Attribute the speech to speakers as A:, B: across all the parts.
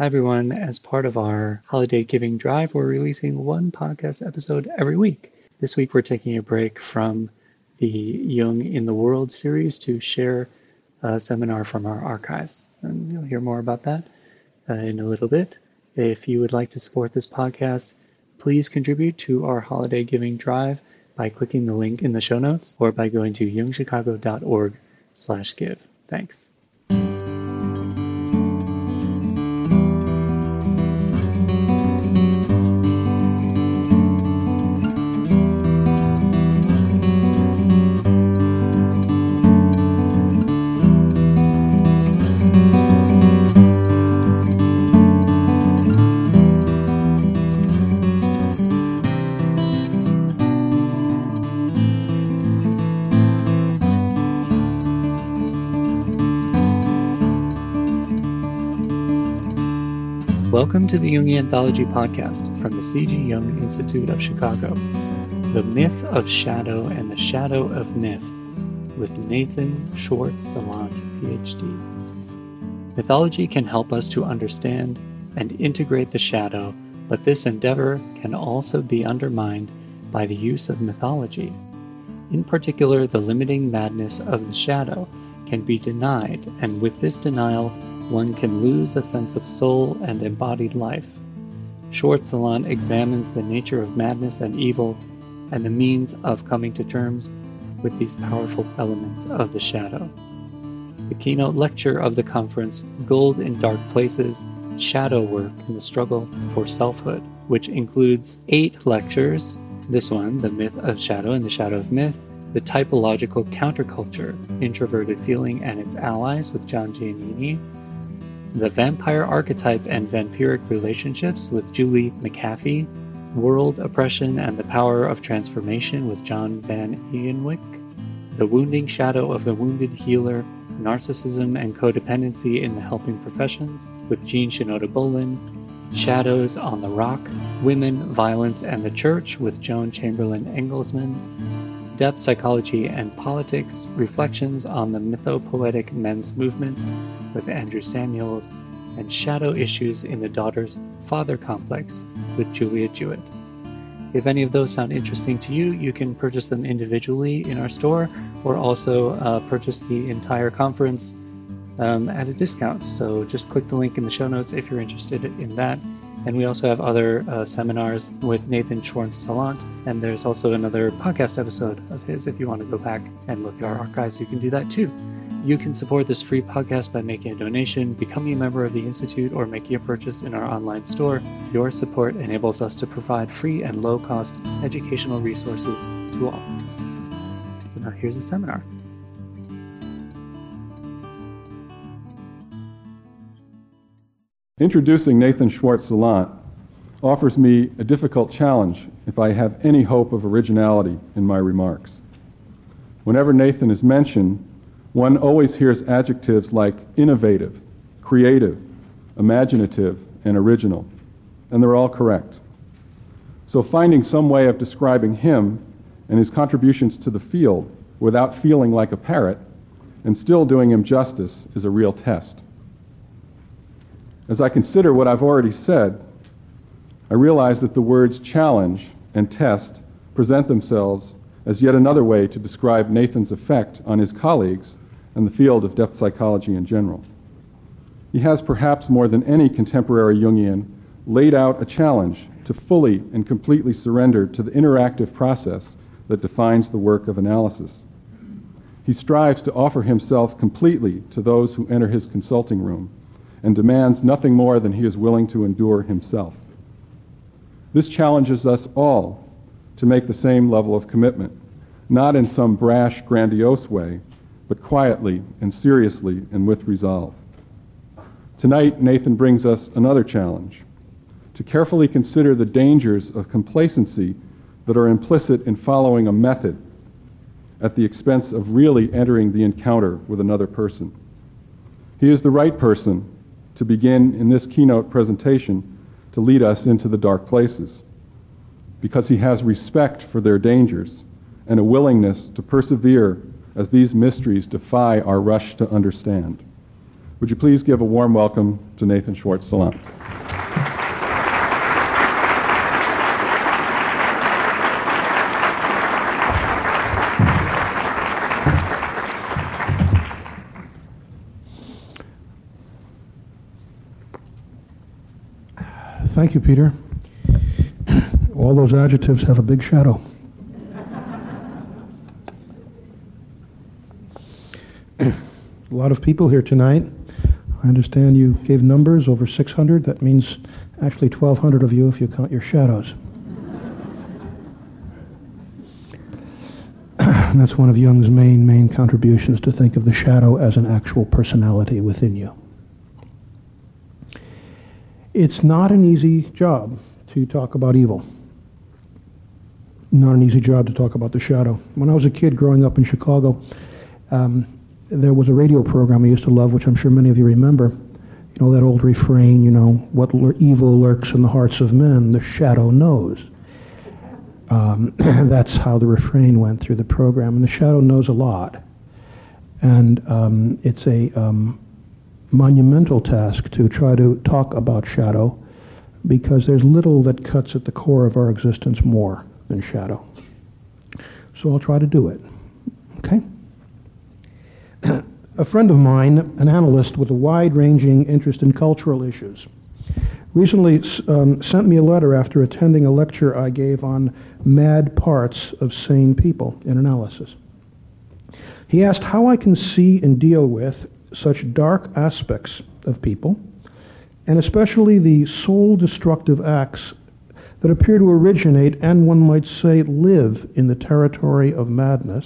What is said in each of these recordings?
A: Hi, everyone. As part of our holiday giving drive, we're releasing one podcast episode every week. This week, we're taking a break from the Jung in the World series to share a seminar from our archives. And you'll hear more about that uh, in a little bit. If you would like to support this podcast, please contribute to our holiday giving drive by clicking the link in the show notes or by going to jungchicago.org slash give. Thanks. Jungian Anthology podcast from the C.G. Jung Institute of Chicago. The Myth of Shadow and the Shadow of Myth with Nathan Schwartz Salant, PhD. Mythology can help us to understand and integrate the shadow, but this endeavor can also be undermined by the use of mythology. In particular, the limiting madness of the shadow can be denied, and with this denial, one can lose a sense of soul and embodied life. Schwartz Salant examines the nature of madness and evil and the means of coming to terms with these powerful elements of the shadow. The keynote lecture of the conference, Gold in Dark Places Shadow Work in the Struggle for Selfhood, which includes eight lectures. This one, The Myth of Shadow and the Shadow of Myth, The Typological Counterculture, Introverted Feeling and Its Allies with John Giannini, the Vampire Archetype and Vampiric Relationships with Julie McAfee, World Oppression and the Power of Transformation with John Van Eenwyk, The Wounding Shadow of the Wounded Healer, Narcissism and Codependency in the Helping Professions with Jean Shinoda Bolen, Shadows on the Rock, Women, Violence and the Church with Joan Chamberlain Engelsman, Depth Psychology and Politics, Reflections on the Mythopoetic Men's Movement with Andrew Samuels, and Shadow Issues in the Daughter's Father Complex with Julia Jewett. If any of those sound interesting to you, you can purchase them individually in our store or also uh, purchase the entire conference um, at a discount. So just click the link in the show notes if you're interested in that. And we also have other uh, seminars with Nathan Schwartz Salant. And there's also another podcast episode of his. If you want to go back and look at our archives, you can do that too. You can support this free podcast by making a donation, becoming a member of the Institute, or making a purchase in our online store. Your support enables us to provide free and low cost educational resources to all. So now here's the seminar.
B: Introducing Nathan Schwartz Salant offers me a difficult challenge if I have any hope of originality in my remarks. Whenever Nathan is mentioned, one always hears adjectives like innovative, creative, imaginative, and original, and they're all correct. So finding some way of describing him and his contributions to the field without feeling like a parrot and still doing him justice is a real test. As I consider what I've already said, I realize that the words challenge and test present themselves as yet another way to describe Nathan's effect on his colleagues and the field of depth psychology in general. He has perhaps more than any contemporary Jungian laid out a challenge to fully and completely surrender to the interactive process that defines the work of analysis. He strives to offer himself completely to those who enter his consulting room and demands nothing more than he is willing to endure himself. This challenges us all to make the same level of commitment, not in some brash, grandiose way, but quietly and seriously and with resolve. Tonight, Nathan brings us another challenge to carefully consider the dangers of complacency that are implicit in following a method at the expense of really entering the encounter with another person. He is the right person to begin in this keynote presentation to lead us into the dark places because he has respect for their dangers and a willingness to persevere as these mysteries defy our rush to understand. Would you please give a warm welcome to Nathan Schwartz Salant?
C: Thank you, Peter. All those adjectives have a big shadow. a lot of people here tonight. I understand you gave numbers over 600. That means actually 1,200 of you if you count your shadows. That's one of Jung's main, main contributions to think of the shadow as an actual personality within you. It's not an easy job to talk about evil. Not an easy job to talk about the shadow. When I was a kid growing up in Chicago, um, there was a radio program I used to love, which I'm sure many of you remember. You know that old refrain, you know, what evil lurks in the hearts of men, the shadow knows. Um, that's how the refrain went through the program, and the shadow knows a lot. And um, it's a um, monumental task to try to talk about shadow because there's little that cuts at the core of our existence more than shadow. So I'll try to do it. Okay? a friend of mine, an analyst with a wide ranging interest in cultural issues, recently um, sent me a letter after attending a lecture I gave on mad parts of sane people in analysis. He asked how I can see and deal with such dark aspects of people, and especially the soul destructive acts that appear to originate and one might say live in the territory of madness,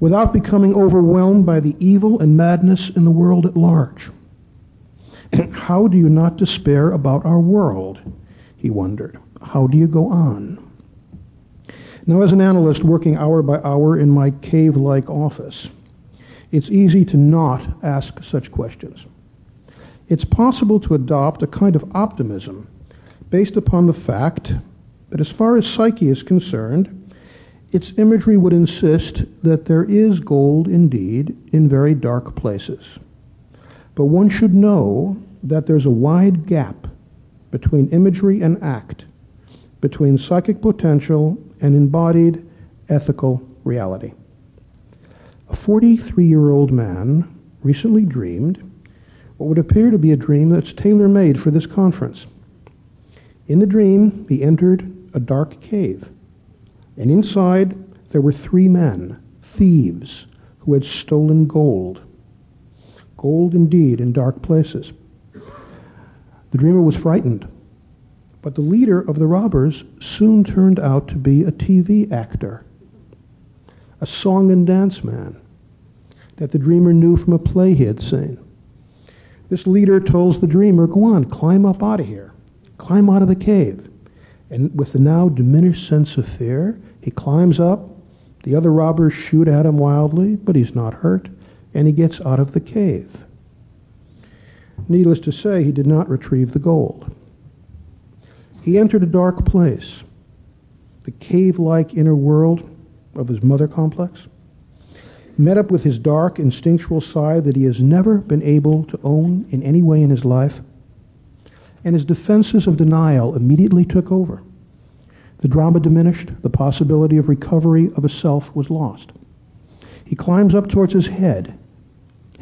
C: without becoming overwhelmed by the evil and madness in the world at large. How do you not despair about our world? He wondered. How do you go on? Now, as an analyst working hour by hour in my cave like office, it's easy to not ask such questions. It's possible to adopt a kind of optimism based upon the fact that, as far as psyche is concerned, its imagery would insist that there is gold indeed in very dark places. But one should know that there's a wide gap between imagery and act, between psychic potential and embodied ethical reality. A 43 year old man recently dreamed what would appear to be a dream that's tailor made for this conference. In the dream, he entered a dark cave, and inside there were three men, thieves, who had stolen gold. Gold indeed in dark places. The dreamer was frightened, but the leader of the robbers soon turned out to be a TV actor a song and dance man that the dreamer knew from a play he had seen. This leader tells the dreamer, Go on, climb up out of here, climb out of the cave. And with the now diminished sense of fear, he climbs up. The other robbers shoot at him wildly, but he's not hurt, and he gets out of the cave. Needless to say, he did not retrieve the gold. He entered a dark place, the cave like inner world of his mother complex, met up with his dark instinctual side that he has never been able to own in any way in his life, and his defenses of denial immediately took over. The drama diminished, the possibility of recovery of a self was lost. He climbs up towards his head,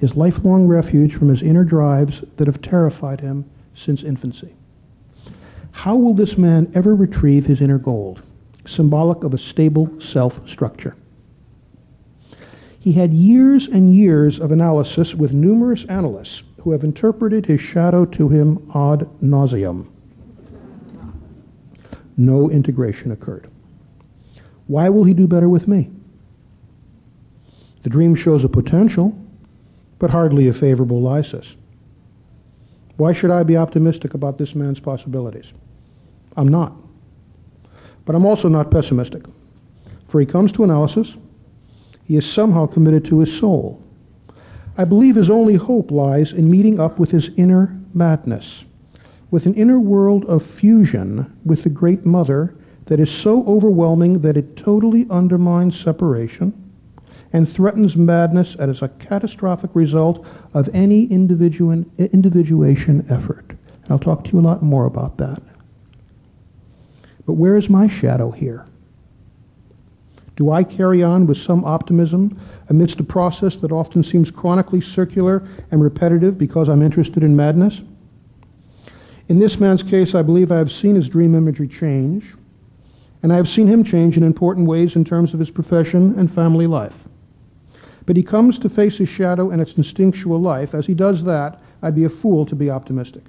C: his lifelong refuge from his inner drives that have terrified him since infancy. How will this man ever retrieve his inner gold? Symbolic of a stable self structure. He had years and years of analysis with numerous analysts who have interpreted his shadow to him ad nauseum. No integration occurred. Why will he do better with me? The dream shows a potential, but hardly a favorable lysis. Why should I be optimistic about this man's possibilities? I'm not. But I'm also not pessimistic. For he comes to analysis, he is somehow committed to his soul. I believe his only hope lies in meeting up with his inner madness, with an inner world of fusion with the Great Mother that is so overwhelming that it totally undermines separation and threatens madness as a catastrophic result of any individuation effort. And I'll talk to you a lot more about that. But where is my shadow here? Do I carry on with some optimism amidst a process that often seems chronically circular and repetitive because I'm interested in madness? In this man's case, I believe I have seen his dream imagery change, and I have seen him change in important ways in terms of his profession and family life. But he comes to face his shadow and its instinctual life. As he does that, I'd be a fool to be optimistic.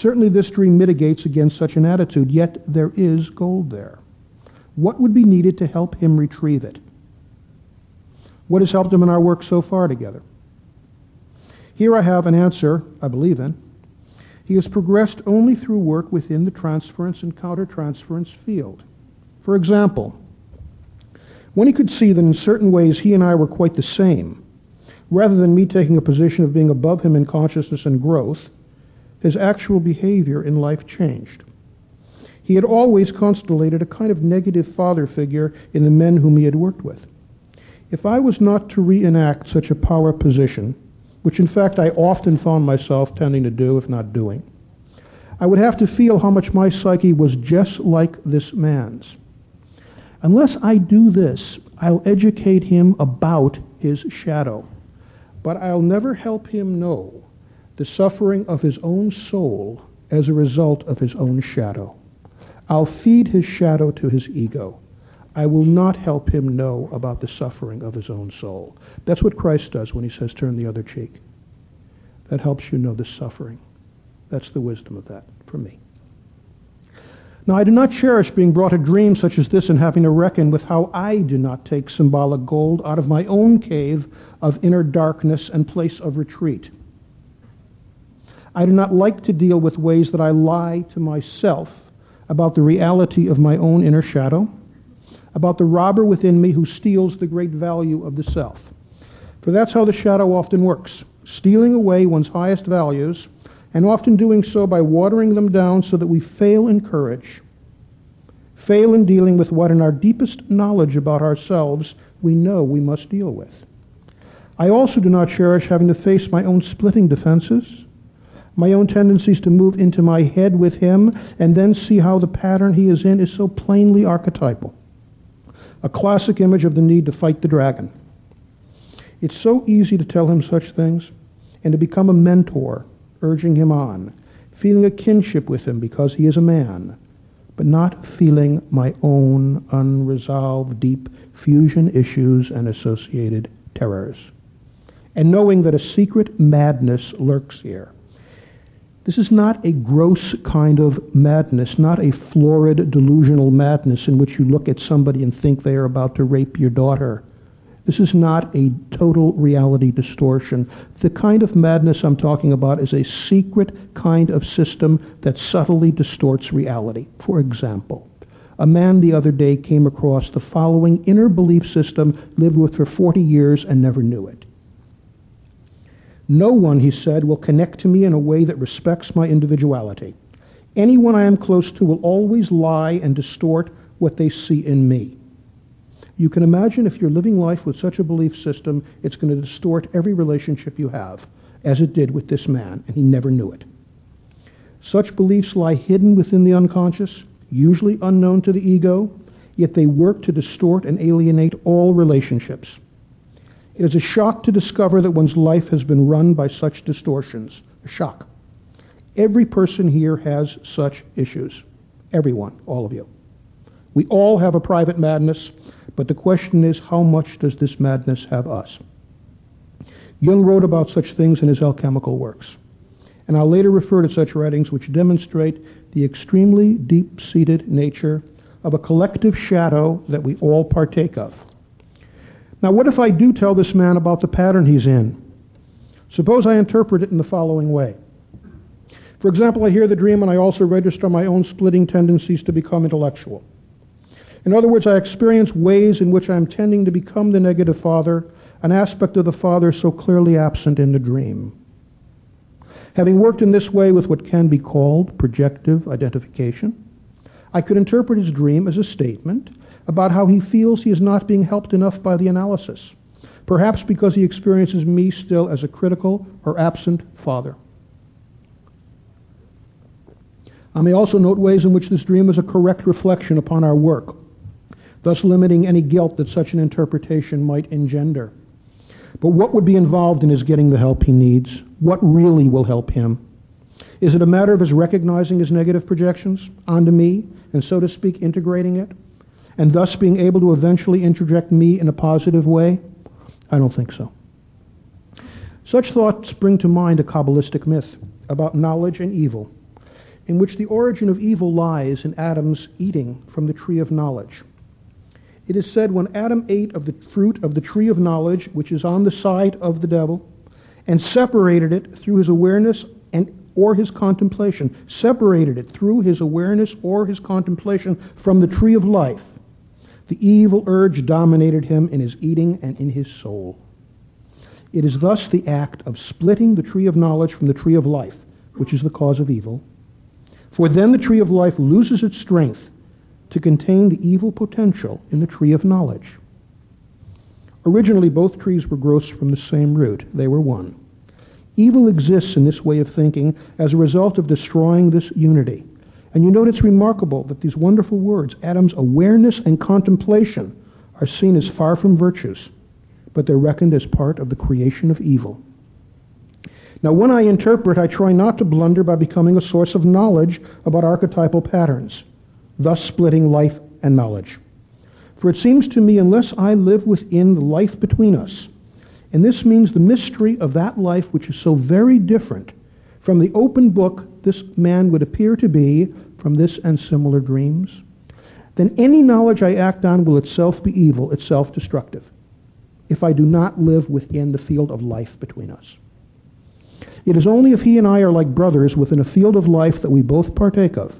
C: Certainly, this dream mitigates against such an attitude, yet there is gold there. What would be needed to help him retrieve it? What has helped him in our work so far together? Here I have an answer I believe in. He has progressed only through work within the transference and countertransference field. For example, when he could see that in certain ways he and I were quite the same, rather than me taking a position of being above him in consciousness and growth, his actual behavior in life changed. He had always constellated a kind of negative father figure in the men whom he had worked with. If I was not to reenact such a power position, which in fact I often found myself tending to do, if not doing, I would have to feel how much my psyche was just like this man's. Unless I do this, I'll educate him about his shadow, but I'll never help him know the suffering of his own soul as a result of his own shadow. I'll feed his shadow to his ego. I will not help him know about the suffering of his own soul. That's what Christ does when he says, turn the other cheek. That helps you know the suffering. That's the wisdom of that for me. Now, I do not cherish being brought a dream such as this and having to reckon with how I do not take symbolic gold out of my own cave of inner darkness and place of retreat. I do not like to deal with ways that I lie to myself about the reality of my own inner shadow, about the robber within me who steals the great value of the self. For that's how the shadow often works stealing away one's highest values, and often doing so by watering them down so that we fail in courage, fail in dealing with what, in our deepest knowledge about ourselves, we know we must deal with. I also do not cherish having to face my own splitting defenses my own tendencies to move into my head with him and then see how the pattern he is in is so plainly archetypal. A classic image of the need to fight the dragon. It's so easy to tell him such things and to become a mentor, urging him on, feeling a kinship with him because he is a man, but not feeling my own unresolved deep fusion issues and associated terrors. And knowing that a secret madness lurks here this is not a gross kind of madness, not a florid delusional madness in which you look at somebody and think they are about to rape your daughter. This is not a total reality distortion. The kind of madness I'm talking about is a secret kind of system that subtly distorts reality. For example, a man the other day came across the following inner belief system, lived with for 40 years and never knew it. No one, he said, will connect to me in a way that respects my individuality. Anyone I am close to will always lie and distort what they see in me. You can imagine if you're living life with such a belief system, it's going to distort every relationship you have, as it did with this man, and he never knew it. Such beliefs lie hidden within the unconscious, usually unknown to the ego, yet they work to distort and alienate all relationships. It is a shock to discover that one's life has been run by such distortions. A shock. Every person here has such issues. Everyone, all of you. We all have a private madness, but the question is how much does this madness have us? Jung wrote about such things in his alchemical works, and I'll later refer to such writings which demonstrate the extremely deep seated nature of a collective shadow that we all partake of. Now, what if I do tell this man about the pattern he's in? Suppose I interpret it in the following way. For example, I hear the dream and I also register my own splitting tendencies to become intellectual. In other words, I experience ways in which I'm tending to become the negative father, an aspect of the father so clearly absent in the dream. Having worked in this way with what can be called projective identification, I could interpret his dream as a statement about how he feels he is not being helped enough by the analysis, perhaps because he experiences me still as a critical or absent father. I may also note ways in which this dream is a correct reflection upon our work, thus limiting any guilt that such an interpretation might engender. But what would be involved in his getting the help he needs? What really will help him? Is it a matter of his recognizing his negative projections onto me and, so to speak, integrating it, and thus being able to eventually introject me in a positive way? I don't think so. Such thoughts bring to mind a Kabbalistic myth about knowledge and evil in which the origin of evil lies in Adam's eating from the tree of knowledge. It is said when Adam ate of the fruit of the tree of knowledge, which is on the side of the devil, and separated it through his awareness and or his contemplation, separated it through his awareness or his contemplation from the tree of life, the evil urge dominated him in his eating and in his soul. It is thus the act of splitting the tree of knowledge from the tree of life, which is the cause of evil, for then the tree of life loses its strength to contain the evil potential in the tree of knowledge. Originally, both trees were growths from the same root, they were one. Evil exists in this way of thinking as a result of destroying this unity. And you note it's remarkable that these wonderful words, Adam's awareness and contemplation, are seen as far from virtues, but they're reckoned as part of the creation of evil. Now, when I interpret, I try not to blunder by becoming a source of knowledge about archetypal patterns, thus splitting life and knowledge. For it seems to me, unless I live within the life between us, and this means the mystery of that life which is so very different from the open book this man would appear to be from this and similar dreams, then any knowledge I act on will itself be evil, itself destructive, if I do not live within the field of life between us. It is only if he and I are like brothers within a field of life that we both partake of,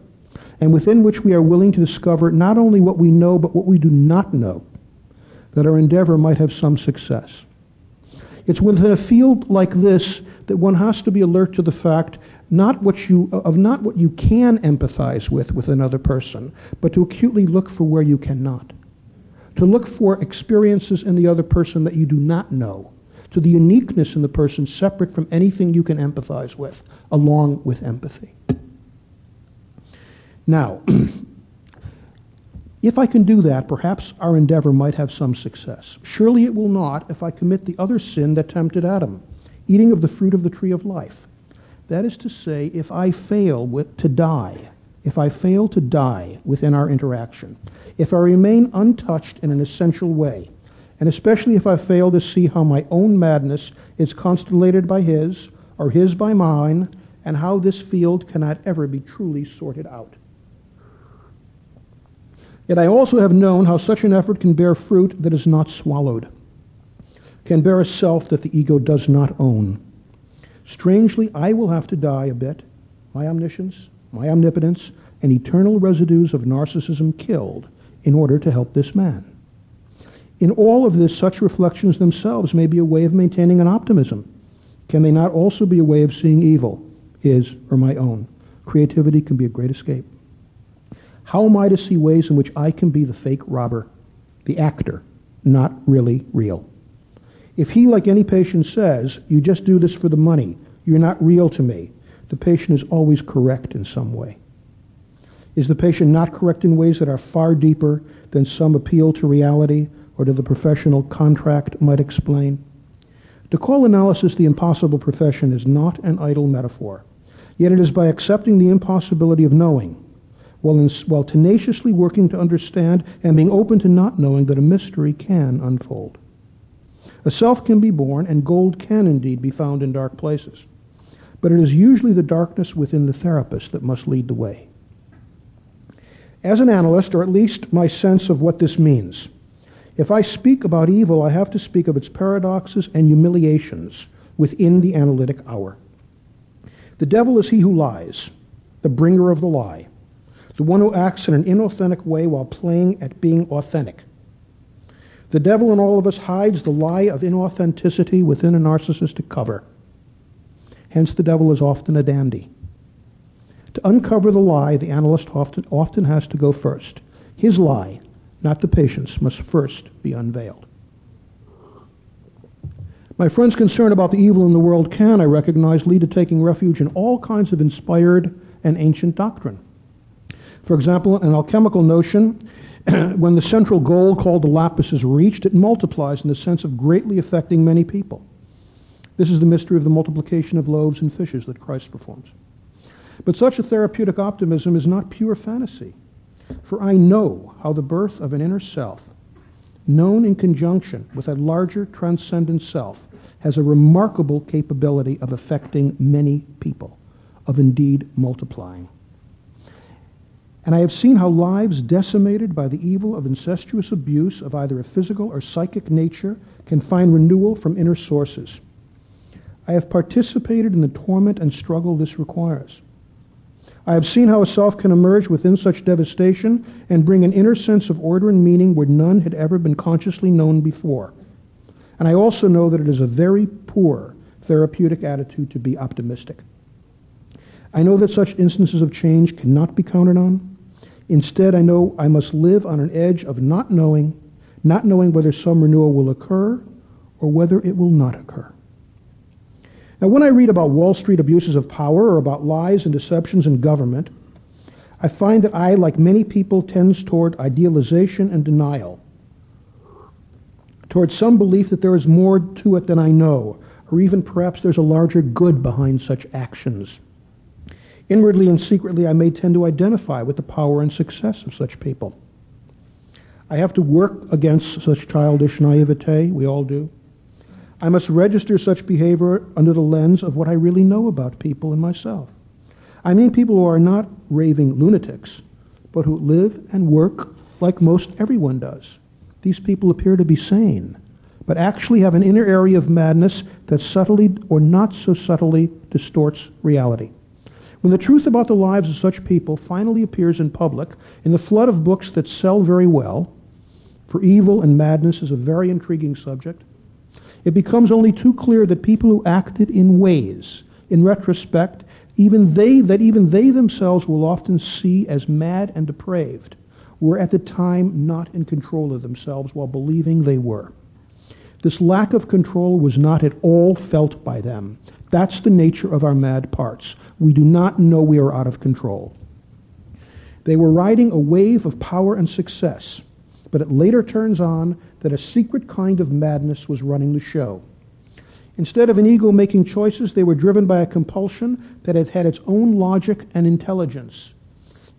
C: and within which we are willing to discover not only what we know, but what we do not know, that our endeavor might have some success. It's within a field like this that one has to be alert to the fact not what you, of not what you can empathize with with another person, but to acutely look for where you cannot. To look for experiences in the other person that you do not know to the uniqueness in the person separate from anything you can empathize with, along with empathy. Now, if I can do that, perhaps our endeavor might have some success. Surely it will not if I commit the other sin that tempted Adam, eating of the fruit of the tree of life. That is to say, if I fail with, to die, if I fail to die within our interaction, if I remain untouched in an essential way, and especially if I fail to see how my own madness is constellated by his, or his by mine, and how this field cannot ever be truly sorted out. Yet I also have known how such an effort can bear fruit that is not swallowed, can bear a self that the ego does not own. Strangely, I will have to die a bit, my omniscience, my omnipotence, and eternal residues of narcissism killed in order to help this man. In all of this, such reflections themselves may be a way of maintaining an optimism. Can they not also be a way of seeing evil, his or my own? Creativity can be a great escape. How am I to see ways in which I can be the fake robber, the actor, not really real? If he, like any patient, says, You just do this for the money, you're not real to me, the patient is always correct in some way. Is the patient not correct in ways that are far deeper than some appeal to reality or to the professional contract might explain. To call analysis the impossible profession is not an idle metaphor, yet it is by accepting the impossibility of knowing, while, in, while tenaciously working to understand and being open to not knowing that a mystery can unfold. A self can be born, and gold can indeed be found in dark places. But it is usually the darkness within the therapist that must lead the way. As an analyst, or at least my sense of what this means, if I speak about evil, I have to speak of its paradoxes and humiliations within the analytic hour. The devil is he who lies, the bringer of the lie, the one who acts in an inauthentic way while playing at being authentic. The devil in all of us hides the lie of inauthenticity within a narcissistic cover. Hence, the devil is often a dandy. To uncover the lie, the analyst often, often has to go first. His lie not the patient's, must first be unveiled. My friend's concern about the evil in the world can, I recognize, lead to taking refuge in all kinds of inspired and ancient doctrine. For example, an alchemical notion, when the central goal called the lapis is reached, it multiplies in the sense of greatly affecting many people. This is the mystery of the multiplication of loaves and fishes that Christ performs. But such a therapeutic optimism is not pure fantasy. For I know how the birth of an inner self, known in conjunction with a larger transcendent self, has a remarkable capability of affecting many people, of indeed multiplying. And I have seen how lives decimated by the evil of incestuous abuse of either a physical or psychic nature can find renewal from inner sources. I have participated in the torment and struggle this requires. I have seen how a self can emerge within such devastation and bring an inner sense of order and meaning where none had ever been consciously known before. And I also know that it is a very poor therapeutic attitude to be optimistic. I know that such instances of change cannot be counted on. Instead, I know I must live on an edge of not knowing, not knowing whether some renewal will occur or whether it will not occur. Now, when I read about Wall Street abuses of power or about lies and deceptions in government, I find that I, like many people, tends toward idealization and denial, toward some belief that there is more to it than I know, or even perhaps there's a larger good behind such actions. Inwardly and secretly, I may tend to identify with the power and success of such people. I have to work against such childish naivete, we all do. I must register such behavior under the lens of what I really know about people and myself. I mean people who are not raving lunatics, but who live and work like most everyone does. These people appear to be sane, but actually have an inner area of madness that subtly or not so subtly distorts reality. When the truth about the lives of such people finally appears in public, in the flood of books that sell very well, for evil and madness is a very intriguing subject, it becomes only too clear that people who acted in ways, in retrospect, even they that even they themselves will often see as mad and depraved, were at the time not in control of themselves while believing they were. This lack of control was not at all felt by them. That's the nature of our mad parts. We do not know we are out of control. They were riding a wave of power and success, but it later turns on that a secret kind of madness was running the show. Instead of an ego making choices, they were driven by a compulsion that had had its own logic and intelligence.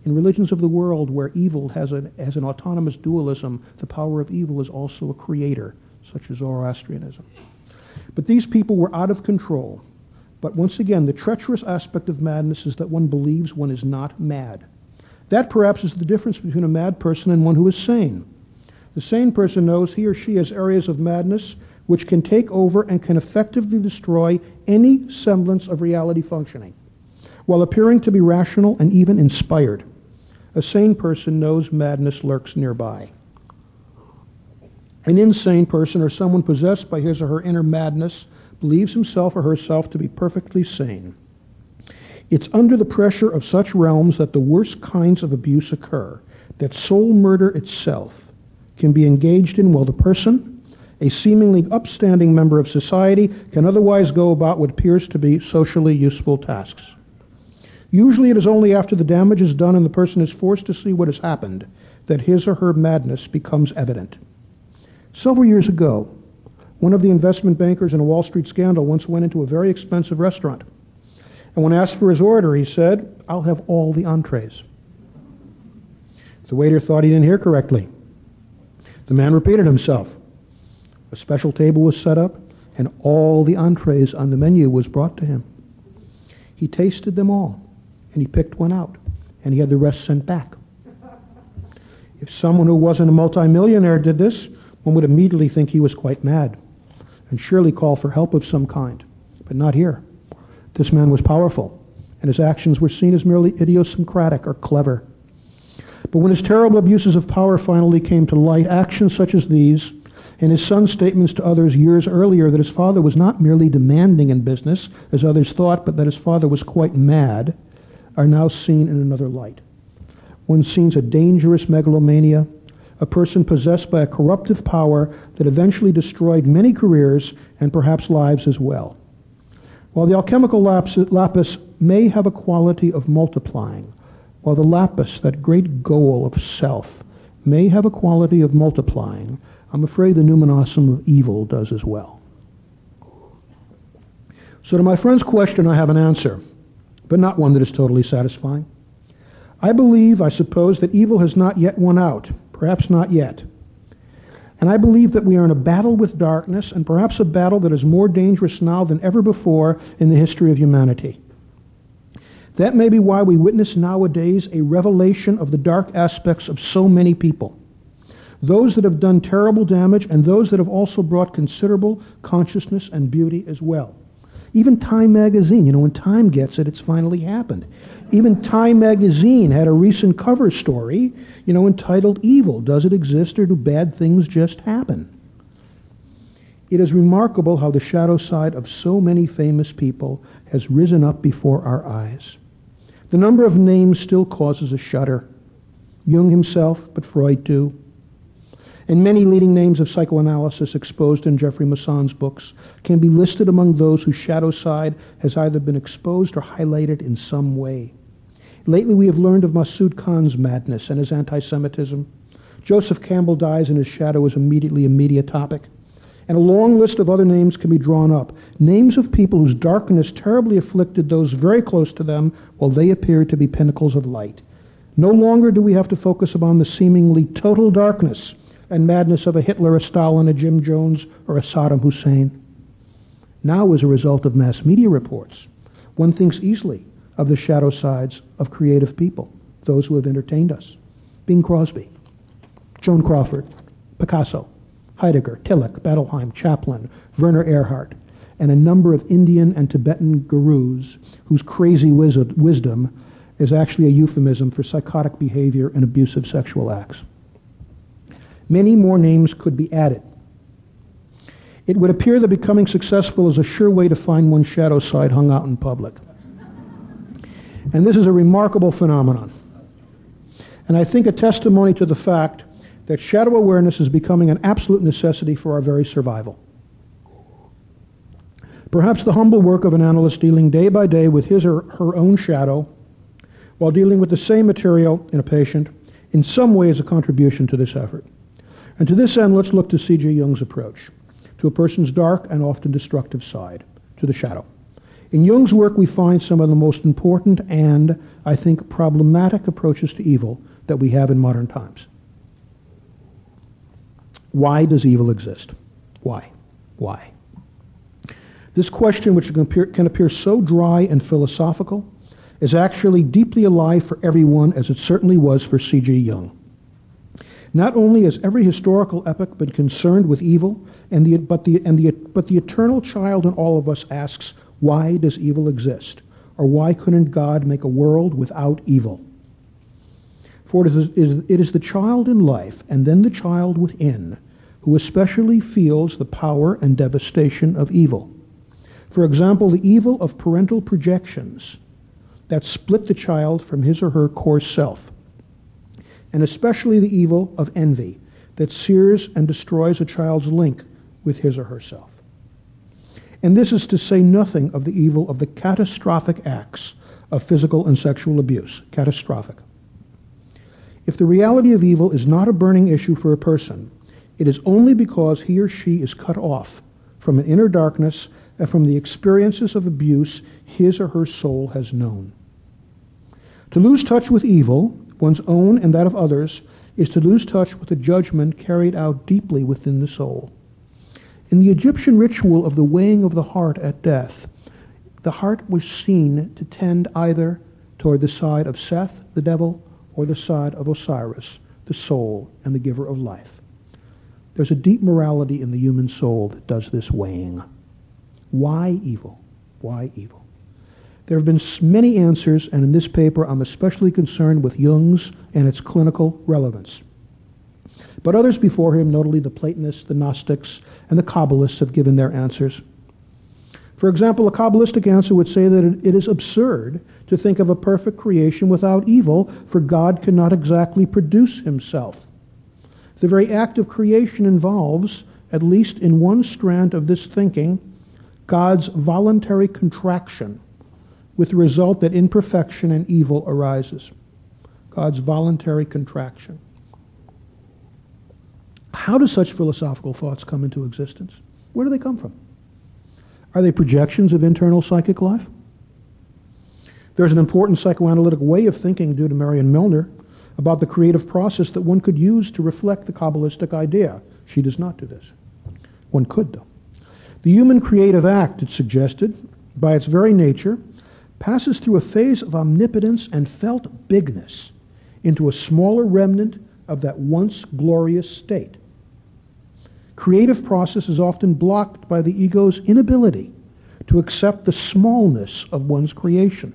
C: In religions of the world where evil has, a, has an autonomous dualism, the power of evil is also a creator, such as Zoroastrianism. But these people were out of control. But once again, the treacherous aspect of madness is that one believes one is not mad. That perhaps is the difference between a mad person and one who is sane. The sane person knows he or she has areas of madness which can take over and can effectively destroy any semblance of reality functioning, while appearing to be rational and even inspired. A sane person knows madness lurks nearby. An insane person or someone possessed by his or her inner madness believes himself or herself to be perfectly sane. It's under the pressure of such realms that the worst kinds of abuse occur, that soul murder itself can be engaged in while the person, a seemingly upstanding member of society, can otherwise go about what appears to be socially useful tasks. Usually it is only after the damage is done and the person is forced to see what has happened that his or her madness becomes evident. Several years ago, one of the investment bankers in a Wall Street scandal once went into a very expensive restaurant. And when asked for his order, he said, I'll have all the entrees. The waiter thought he didn't hear correctly. The man repeated himself. A special table was set up, and all the entrees on the menu was brought to him. He tasted them all, and he picked one out, and he had the rest sent back. If someone who wasn't a multimillionaire did this, one would immediately think he was quite mad, and surely call for help of some kind. But not here. This man was powerful, and his actions were seen as merely idiosyncratic or clever. But when his terrible abuses of power finally came to light, actions such as these, and his son's statements to others years earlier that his father was not merely demanding in business, as others thought, but that his father was quite mad, are now seen in another light. One sees a dangerous megalomania, a person possessed by a corruptive power that eventually destroyed many careers and perhaps lives as well. While the alchemical lapis may have a quality of multiplying, while the lapis, that great goal of self, may have a quality of multiplying, I'm afraid the numinosum of evil does as well. So, to my friend's question, I have an answer, but not one that is totally satisfying. I believe, I suppose, that evil has not yet won out, perhaps not yet. And I believe that we are in a battle with darkness, and perhaps a battle that is more dangerous now than ever before in the history of humanity. That may be why we witness nowadays a revelation of the dark aspects of so many people. Those that have done terrible damage, and those that have also brought considerable consciousness and beauty as well. Even Time magazine, you know, when Time gets it, it's finally happened. Even Time magazine had a recent cover story, you know, entitled Evil Does It Exist or Do Bad Things Just Happen? It is remarkable how the shadow side of so many famous people has risen up before our eyes. The number of names still causes a shudder. Jung himself, but Freud too and many leading names of psychoanalysis exposed in Jeffrey Masson's books can be listed among those whose shadow side has either been exposed or highlighted in some way. Lately, we have learned of Masud Khan's madness and his anti Semitism. Joseph Campbell dies, and his shadow is immediately a media topic. And a long list of other names can be drawn up. Names of people whose darkness terribly afflicted those very close to them while they appeared to be pinnacles of light. No longer do we have to focus upon the seemingly total darkness and madness of a Hitler, a Stalin, a Jim Jones, or a Saddam Hussein. Now, as a result of mass media reports, one thinks easily of the shadow sides of creative people, those who have entertained us. Bing Crosby, Joan Crawford, Picasso, Heidegger, Tillich, Bettelheim, Chaplin, Werner Erhard, and a number of Indian and Tibetan gurus whose crazy wisdom is actually a euphemism for psychotic behavior and abusive sexual acts. Many more names could be added. It would appear that becoming successful is a sure way to find one's shadow side hung out in public. And this is a remarkable phenomenon. And I think a testimony to the fact that shadow awareness is becoming an absolute necessity for our very survival. Perhaps the humble work of an analyst dealing day by day with his or her own shadow while dealing with the same material in a patient in some way is a contribution to this effort. And to this end, let's look to C.G. Jung's approach to a person's dark and often destructive side, to the shadow. In Jung's work, we find some of the most important and, I think, problematic approaches to evil that we have in modern times. Why does evil exist? Why? Why? This question, which can appear, can appear so dry and philosophical, is actually deeply alive for everyone, as it certainly was for C.G. Jung. Not only has every historical epoch been concerned with evil, and the, but, the, and the, but the eternal child in all of us asks, why does evil exist? Or why couldn't God make a world without evil? For it is, it is the child in life, and then the child within, who especially feels the power and devastation of evil. For example, the evil of parental projections that split the child from his or her core self and especially the evil of envy that sears and destroys a child's link with his or herself. And this is to say nothing of the evil of the catastrophic acts of physical and sexual abuse. Catastrophic. If the reality of evil is not a burning issue for a person, it is only because he or she is cut off from an inner darkness and from the experiences of abuse his or her soul has known. To lose touch with evil one's own and that of others, is to lose touch with the judgment carried out deeply within the soul. In the Egyptian ritual of the weighing of the heart at death, the heart was seen to tend either toward the side of Seth, the devil, or the side of Osiris, the soul and the giver of life. There's a deep morality in the human soul that does this weighing. Why evil? Why evil? There have been many answers, and in this paper I'm especially concerned with Jung's and its clinical relevance. But others before him, notably the Platonists, the Gnostics, and the Kabbalists, have given their answers. For example, a Kabbalistic answer would say that it is absurd to think of a perfect creation without evil, for God cannot exactly produce himself. The very act of creation involves, at least in one strand of this thinking, God's voluntary contraction, with the result that imperfection and evil arises. God's voluntary contraction. How do such philosophical thoughts come into existence? Where do they come from? Are they projections of internal psychic life? There's an important psychoanalytic way of thinking due to Marion Milner about the creative process that one could use to reflect the Kabbalistic idea. She does not do this. One could, though. The human creative act, it's suggested, by its very nature, passes through a phase of omnipotence and felt bigness into a smaller remnant of that once glorious state. Creative process is often blocked by the ego's inability to accept the smallness of one's creation.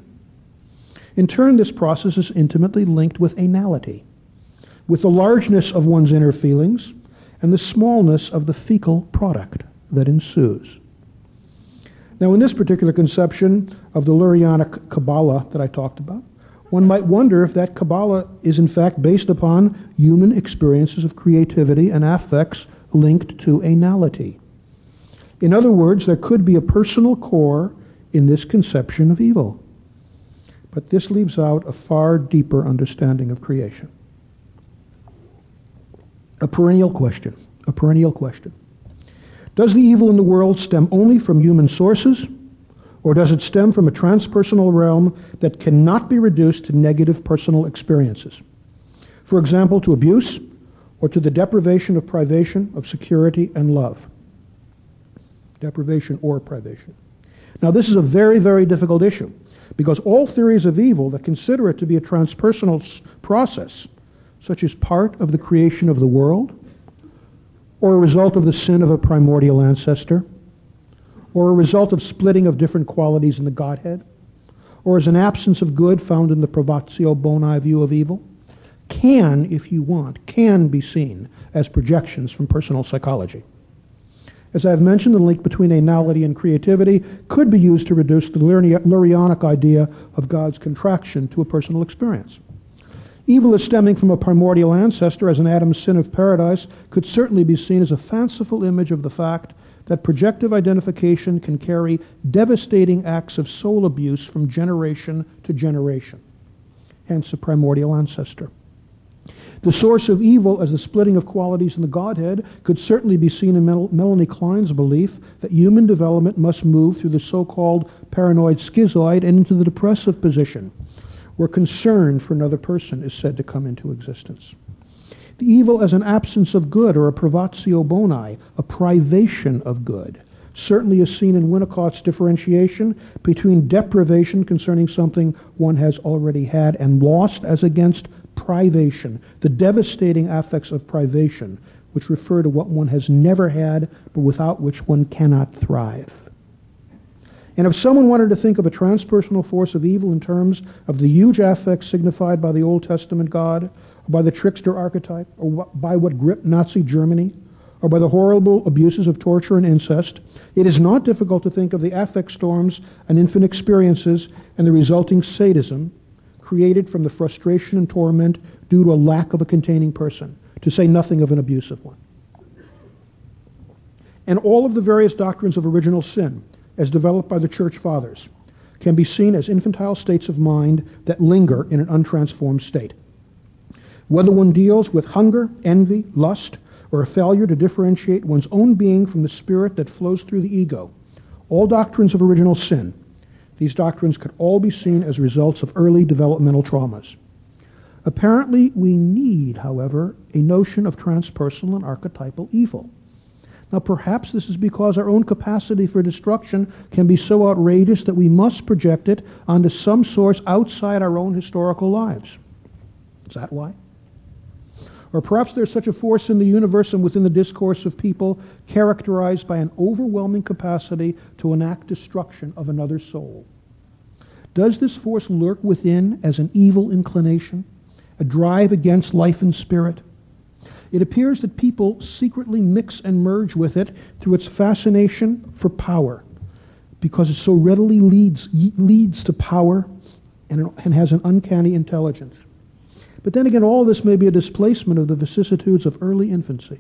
C: In turn, this process is intimately linked with anality, with the largeness of one's inner feelings and the smallness of the fecal product that ensues. Now, in this particular conception of the Lurianic Kabbalah that I talked about, one might wonder if that Kabbalah is in fact based upon human experiences of creativity and affects linked to anality. In other words, there could be a personal core in this conception of evil. But this leaves out a far deeper understanding of creation. A perennial question. A perennial question. Does the evil in the world stem only from human sources, or does it stem from a transpersonal realm that cannot be reduced to negative personal experiences? For example, to abuse, or to the deprivation of privation of security and love. Deprivation or privation. Now, this is a very, very difficult issue because all theories of evil that consider it to be a transpersonal process, such as part of the creation of the world, or a result of the sin of a primordial ancestor, or a result of splitting of different qualities in the Godhead, or as an absence of good found in the privatio boni view of evil, can, if you want, can be seen as projections from personal psychology. As I have mentioned, the link between anality and creativity could be used to reduce the Lurianic idea of God's contraction to a personal experience. Evil as stemming from a primordial ancestor, as in Adam's sin of paradise, could certainly be seen as a fanciful image of the fact that projective identification can carry devastating acts of soul abuse from generation to generation, hence a primordial ancestor. The source of evil as the splitting of qualities in the Godhead could certainly be seen in Mel- Melanie Klein's belief that human development must move through the so called paranoid schizoid and into the depressive position, where concern for another person is said to come into existence. The evil as an absence of good or a privatio boni, a privation of good, certainly is seen in Winnicott's differentiation between deprivation concerning something one has already had and lost as against privation, the devastating affects of privation, which refer to what one has never had, but without which one cannot thrive. And if someone wanted to think of a transpersonal force of evil in terms of the huge affects signified by the Old Testament God, by the trickster archetype, or by what gripped Nazi Germany, or by the horrible abuses of torture and incest, it is not difficult to think of the affect storms and infant experiences and the resulting sadism created from the frustration and torment due to a lack of a containing person, to say nothing of an abusive one. And all of the various doctrines of original sin, as developed by the church fathers, can be seen as infantile states of mind that linger in an untransformed state. Whether one deals with hunger, envy, lust, or a failure to differentiate one's own being from the spirit that flows through the ego, all doctrines of original sin these doctrines could all be seen as results of early developmental traumas. Apparently, we need, however, a notion of transpersonal and archetypal evil. Now, perhaps this is because our own capacity for destruction can be so outrageous that we must project it onto some source outside our own historical lives. Is that why? Or perhaps there's such a force in the universe and within the discourse of people characterized by an overwhelming capacity to enact destruction of another soul. Does this force lurk within as an evil inclination, a drive against life and spirit? It appears that people secretly mix and merge with it through its fascination for power, because it so readily leads, leads to power and, and has an uncanny intelligence. But then again, all this may be a displacement of the vicissitudes of early infancy.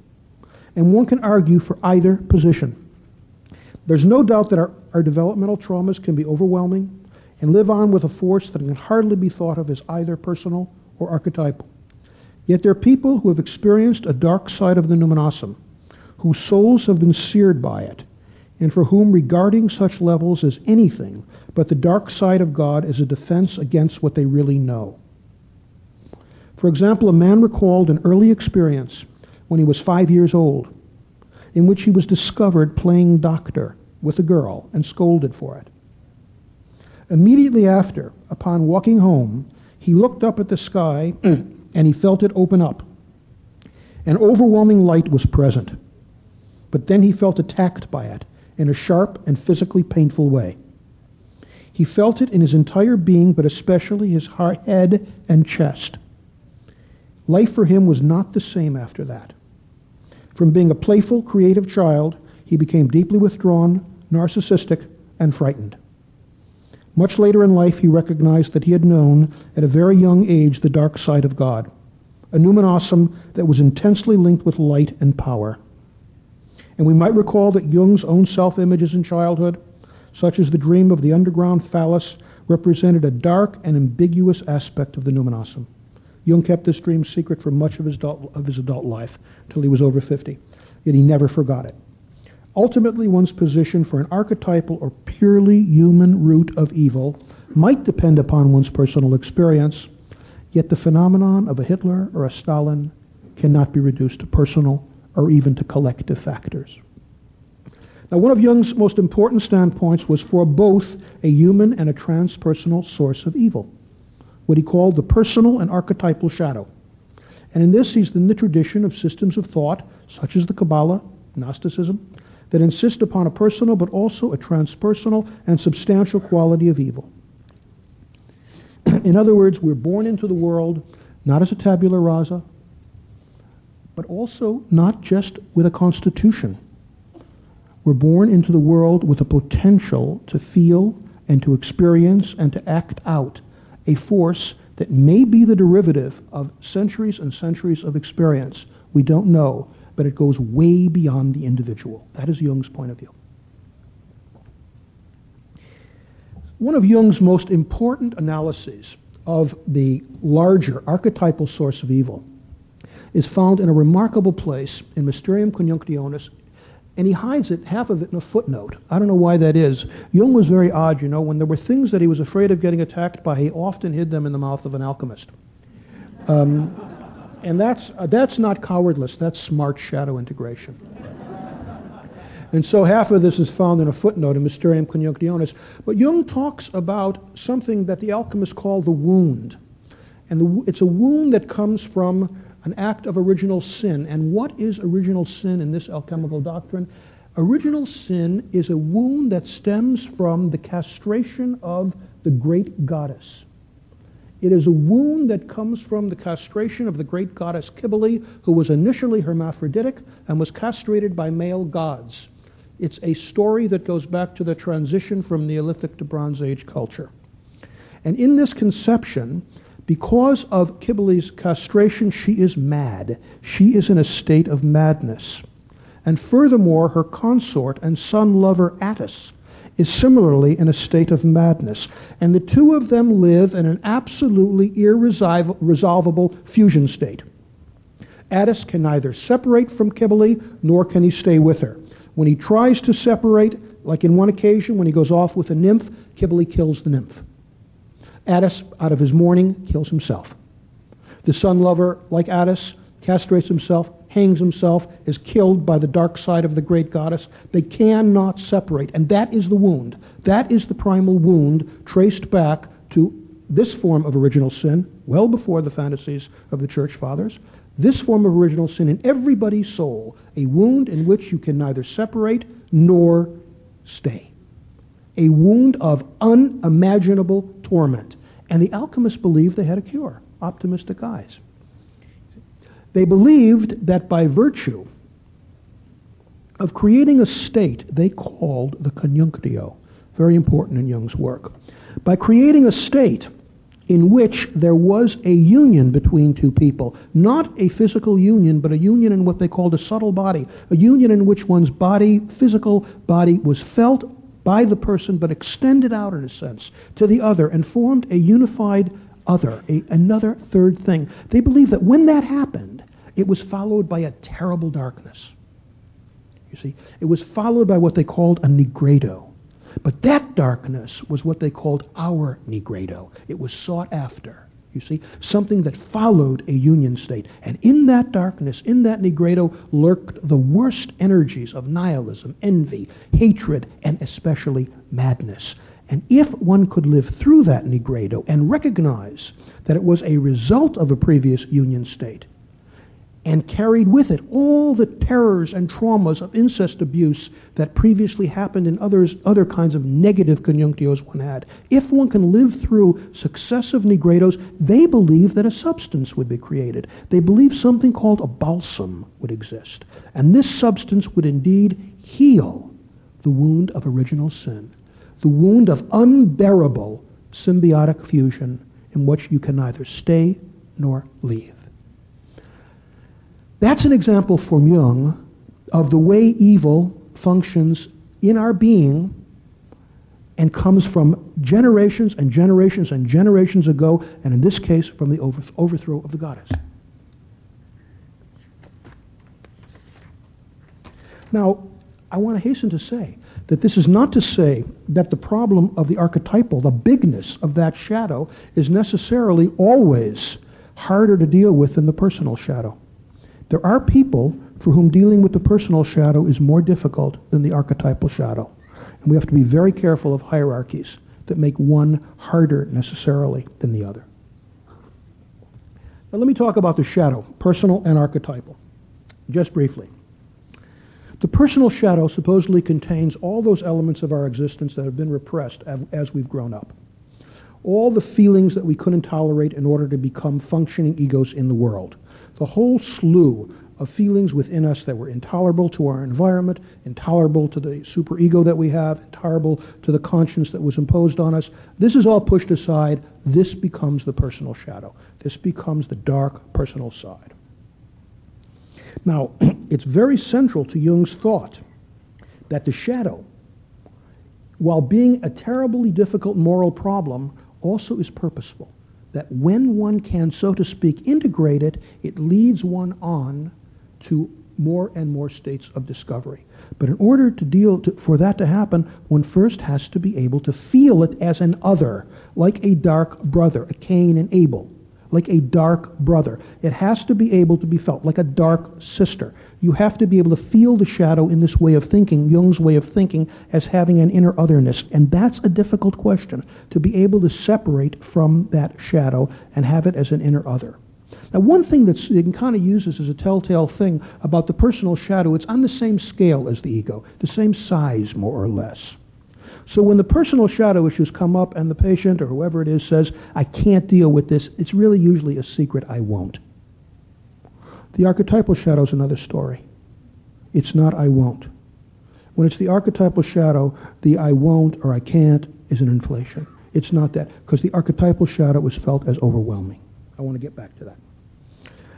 C: And one can argue for either position. There's no doubt that our, our developmental traumas can be overwhelming and live on with a force that can hardly be thought of as either personal or archetypal. Yet there are people who have experienced a dark side of the numinosum, whose souls have been seared by it, and for whom regarding such levels as anything but the dark side of God is a defense against what they really know. For example, a man recalled an early experience when he was five years old, in which he was discovered playing doctor with a girl and scolded for it. Immediately after, upon walking home, he looked up at the sky and he felt it open up. An overwhelming light was present, but then he felt attacked by it in a sharp and physically painful way. He felt it in his entire being, but especially his heart, head and chest. Life for him was not the same after that. From being a playful, creative child, he became deeply withdrawn, narcissistic, and frightened. Much later in life, he recognized that he had known at a very young age the dark side of God, a numinosum that was intensely linked with light and power. And we might recall that Jung's own self images in childhood, such as the dream of the underground phallus, represented a dark and ambiguous aspect of the numinosum. Jung kept this dream secret for much of his, adult, of his adult life until he was over 50, yet he never forgot it. Ultimately, one's position for an archetypal or purely human root of evil might depend upon one's personal experience, yet the phenomenon of a Hitler or a Stalin cannot be reduced to personal or even to collective factors. Now, one of Jung's most important standpoints was for both a human and a transpersonal source of evil what he called the personal and archetypal shadow. And in this, he's in the tradition of systems of thought, such as the Kabbalah, Gnosticism, that insist upon a personal but also a transpersonal and substantial quality of evil. in other words, we're born into the world not as a tabula rasa, but also not just with a constitution. We're born into the world with a potential to feel and to experience and to act out a force that may be the derivative of centuries and centuries of experience. We don't know, but it goes way beyond the individual. That is Jung's point of view. One of Jung's most important analyses of the larger archetypal source of evil is found in a remarkable place in Mysterium Conjunctionis and he hides it, half of it, in a footnote. I don't know why that is. Jung was very odd, you know. When there were things that he was afraid of getting attacked by, he often hid them in the mouth of an alchemist. Um, and that's, uh, that's not cowardless, that's smart shadow integration. And so half of this is found in a footnote in Mysterium Conjunctionis. But Jung talks about something that the alchemists call the wound. And the, it's a wound that comes from an act of original sin. And what is original sin in this alchemical doctrine? Original sin is a wound that stems from the castration of the great goddess. It is a wound that comes from the castration of the great goddess Cybele, who was initially hermaphroditic and was castrated by male gods. It's a story that goes back to the transition from Neolithic to Bronze Age culture. And in this conception, because of Cybele's castration, she is mad. She is in a state of madness. And furthermore, her consort and son lover Attis is similarly in a state of madness. And the two of them live in an absolutely irresolvable fusion state. Attis can neither separate from Cybele nor can he stay with her. When he tries to separate, like in one occasion when he goes off with a nymph, Cybele kills the nymph. Attis, out of his mourning, kills himself. The son lover, like Attis, castrates himself, hangs himself, is killed by the dark side of the great goddess. They cannot separate. And that is the wound. That is the primal wound traced back to this form of original sin, well before the fantasies of the church fathers. This form of original sin in everybody's soul, a wound in which you can neither separate nor stay. A wound of unimaginable torment. And the alchemists believed they had a cure. Optimistic eyes. They believed that by virtue of creating a state they called the conjunctio, very important in Jung's work, by creating a state in which there was a union between two people, not a physical union, but a union in what they called a subtle body, a union in which one's body, physical body, was felt by the person but extended out in a sense to the other and formed a unified other, a, another third thing. They believe that when that happened, it was followed by a terrible darkness. You see, it was followed by what they called a nigredo. But that darkness was what they called our nigredo. It was sought after. You see, something that followed a union state. And in that darkness, in that nigredo, lurked the worst energies of nihilism, envy, hatred, and especially madness. And if one could live through that nigredo and recognize that it was a result of a previous union state, and carried with it all the terrors and traumas of incest abuse that previously happened in others, other kinds of negative conjunctios one had. If one can live through successive nigredos, they believe that a substance would be created. They believe something called a balsam would exist. And this substance would indeed heal the wound of original sin, the wound of unbearable symbiotic fusion in which you can neither stay nor leave. That's an example from Jung of the way evil functions in our being and comes from generations and generations and generations ago, and in this case, from the overthrow of the goddess. Now, I want to hasten to say that this is not to say that the problem of the archetypal, the bigness of that shadow, is necessarily always harder to deal with than the personal shadow. There are people for whom dealing with the personal shadow is more difficult than the archetypal shadow. And we have to be very careful of hierarchies that make one harder necessarily than the other. Now, let me talk about the shadow, personal and archetypal, just briefly. The personal shadow supposedly contains all those elements of our existence that have been repressed as we've grown up. All the feelings that we couldn't tolerate in order to become functioning egos in the world the whole slew of feelings within us that were intolerable to our environment, intolerable to the superego that we have, intolerable to the conscience that was imposed on us. This is all pushed aside. This becomes the personal shadow. This becomes the dark personal side. Now, it's very central to Jung's thought that the shadow, while being a terribly difficult moral problem, also is purposeful that when one can, so to speak, integrate it, it leads one on to more and more states of discovery. But in order to deal to, for that to happen, one first has to be able to feel it as an other, like a dark brother, a Cain and Abel like a dark brother. It has to be able to be felt like a dark sister. You have to be able to feel the shadow in this way of thinking, Jung's way of thinking, as having an inner otherness. And that's a difficult question, to be able to separate from that shadow and have it as an inner other. Now, one thing that you can kind of use this as a telltale thing about the personal shadow, it's on the same scale as the ego, the same size, more or less. So when the personal shadow issues come up and the patient or whoever it is says, I can't deal with this, it's really usually a secret I won't. The archetypal shadow is another story. It's not I won't. When it's the archetypal shadow, the I won't or I can't is an inflation. It's not that, because the archetypal shadow was felt as overwhelming. I want to get back to that.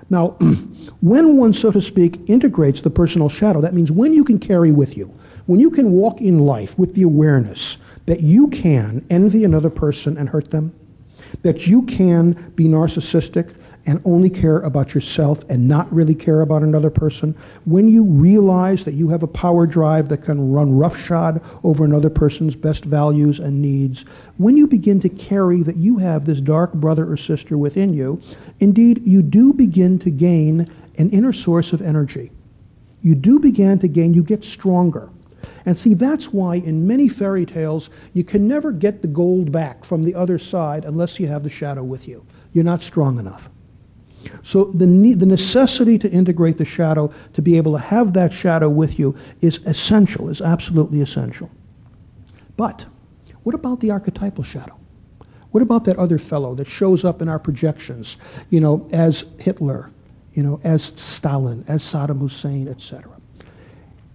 C: Now, when one, so to speak, integrates the personal shadow, that means when you can carry with you when you can walk in life with the awareness that you can envy another person and hurt them, that you can be narcissistic and only care about yourself and not really care about another person, when you realize that you have a power drive that can run roughshod over another person's best values and needs, when you begin to carry that you have this dark brother or sister within you, indeed, you do begin to gain an inner source of energy. You do begin to gain, you get stronger. And see, that's why in many fairy tales, you can never get the gold back from the other side unless you have the shadow with you. You're not strong enough. So the, need, the necessity to integrate the shadow, to be able to have that shadow with you, is essential, is absolutely essential. But what about the archetypal shadow? What about that other fellow that shows up in our projections, you know, as Hitler, you know, as Stalin, as Saddam Hussein, etc.?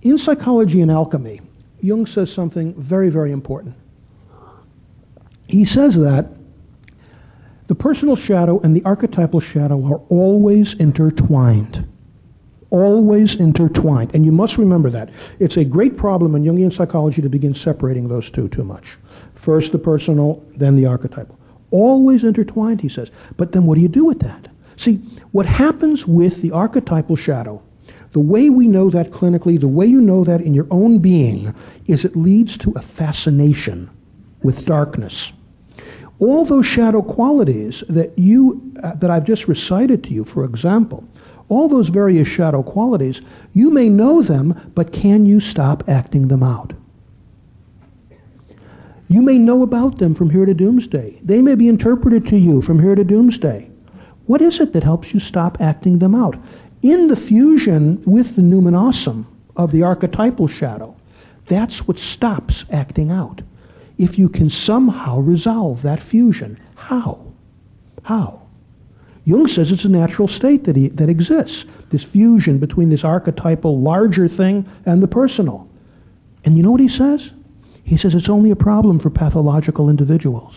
C: In Psychology and Alchemy, Jung says something very, very important. He says that The personal shadow and the archetypal shadow are always intertwined. Always intertwined. And you must remember that. It's a great problem in Jungian psychology to begin separating those two too much. First the personal, then the archetypal. Always intertwined, he says. But then what do you do with that? See, what happens with the archetypal shadow, the way we know that clinically, the way you know that in your own being, is it leads to a fascination with darkness. All those shadow qualities that you uh, that I've just recited to you, for example, all those various shadow qualities, you may know them, but can you stop acting them out? You may know about them from here to doomsday. They may be interpreted to you from here to doomsday. What is it that helps you stop acting them out? In the fusion with the numinosum of the archetypal shadow, that's what stops acting out. If you can somehow resolve that fusion, how? How? Jung says it's a natural state that, he, that exists, this fusion between this archetypal larger thing and the personal. And you know what he says? He says it's only a problem for pathological individuals.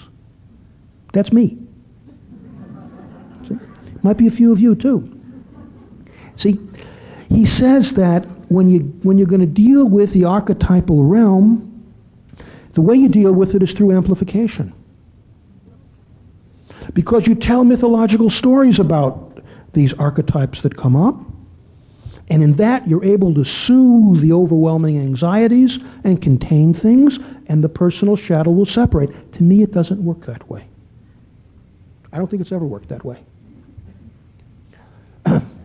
C: That's me. See? Might be a few of you too. See, he says that when you when you're going to deal with the archetypal realm, the way you deal with it is through amplification. Because you tell mythological stories about these archetypes that come up, and in that you're able to soothe the overwhelming anxieties and contain things, and the personal shadow will separate. To me, it doesn't work that way. I don't think it's ever worked that way.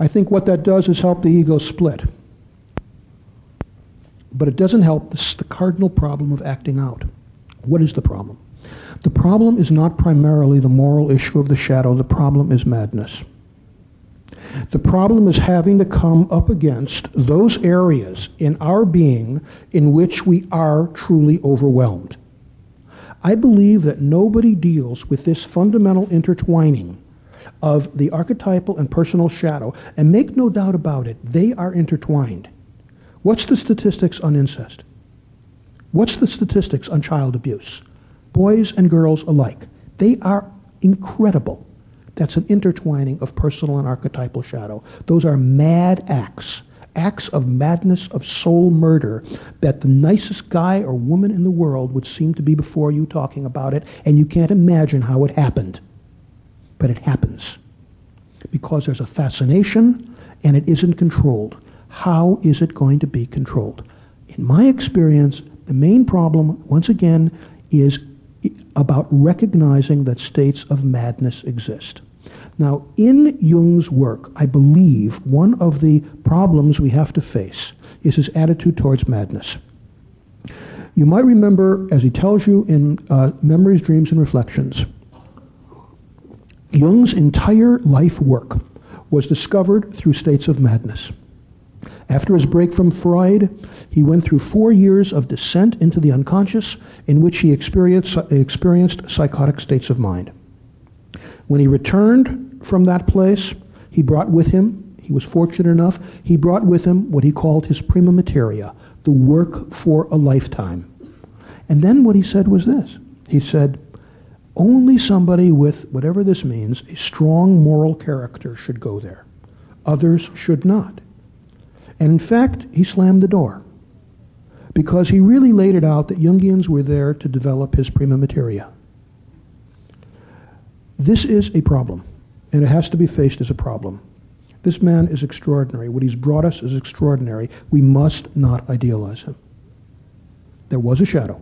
C: I think what that does is help the ego split. But it doesn't help this, the cardinal problem of acting out. What is the problem? The problem is not primarily the moral issue of the shadow, the problem is madness. The problem is having to come up against those areas in our being in which we are truly overwhelmed. I believe that nobody deals with this fundamental intertwining of the archetypal and personal shadow. And make no doubt about it, they are intertwined. What's the statistics on incest? What's the statistics on child abuse? Boys and girls alike. They are incredible. That's an intertwining of personal and archetypal shadow. Those are mad acts, acts of madness, of soul murder, that the nicest guy or woman in the world would seem to be before you talking about it, and you can't imagine how it happened but it happens because there's a fascination and it isn't controlled. How is it going to be controlled? In my experience, the main problem, once again, is about recognizing that states of madness exist. Now, in Jung's work, I believe one of the problems we have to face is his attitude towards madness. You might remember, as he tells you in uh, Memories, Dreams, and Reflections, Jung's entire life work was discovered through states of madness. After his break from Freud, he went through four years of descent into the unconscious in which he experienced, experienced psychotic states of mind. When he returned from that place, he brought with him, he was fortunate enough, he brought with him what he called his prima materia, the work for a lifetime. And then what he said was this he said, only somebody with, whatever this means, a strong moral character should go there. Others should not. And in fact, he slammed the door because he really laid it out that Jungians were there to develop his prima materia. This is a problem, and it has to be faced as a problem. This man is extraordinary. What he's brought us is extraordinary. We must not idealize him. There was a shadow.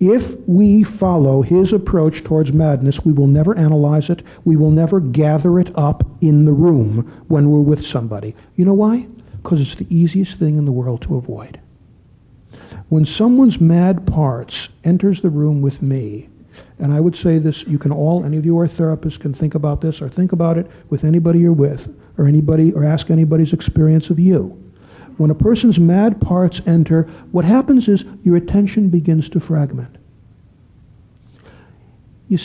C: If we follow his approach towards madness, we will never analyze it. We will never gather it up in the room when we're with somebody. You know why? Because it's the easiest thing in the world to avoid. When someone's mad parts enters the room with me, and I would say this, you can all, any of you who are therapists can think about this, or think about it with anybody you're with, or anybody, or ask anybody's experience of you when a person's mad parts enter, what happens is your attention begins to fragment. You,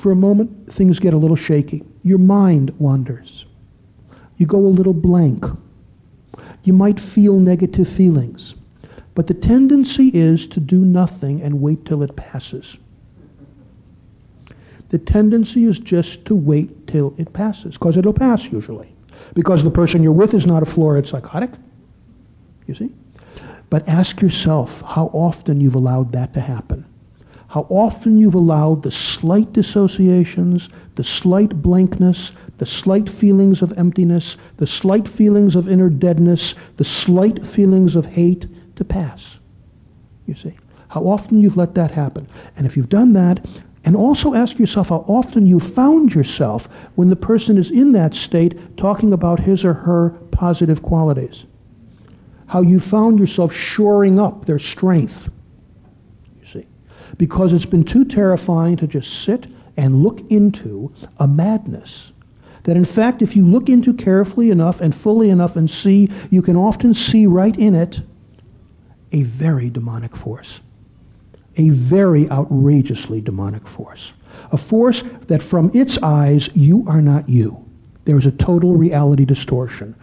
C: for a moment, things get a little shaky. Your mind wanders. You go a little blank. You might feel negative feelings. But the tendency is to do nothing and wait till it passes. the tendency is just to wait till it passes, because it'll pass usually. Because the person you're with is not a florid psychotic, you see? But ask yourself how often you've allowed that to happen. How often you've allowed the slight dissociations, the slight blankness, the slight feelings of emptiness, the slight feelings of inner deadness, the slight feelings of hate to pass. You see? How often you've let that happen. And if you've done that, and also ask yourself how often you found yourself when the person is in that state talking about his or her positive qualities. How you found yourself shoring up their strength. You see. Because it's been too terrifying to just sit and look into a madness. That in fact, if you look into carefully enough and fully enough and see, you can often see right in it a very demonic force a very outrageously demonic force. A force that from its eyes, you are not you. There is a total reality distortion.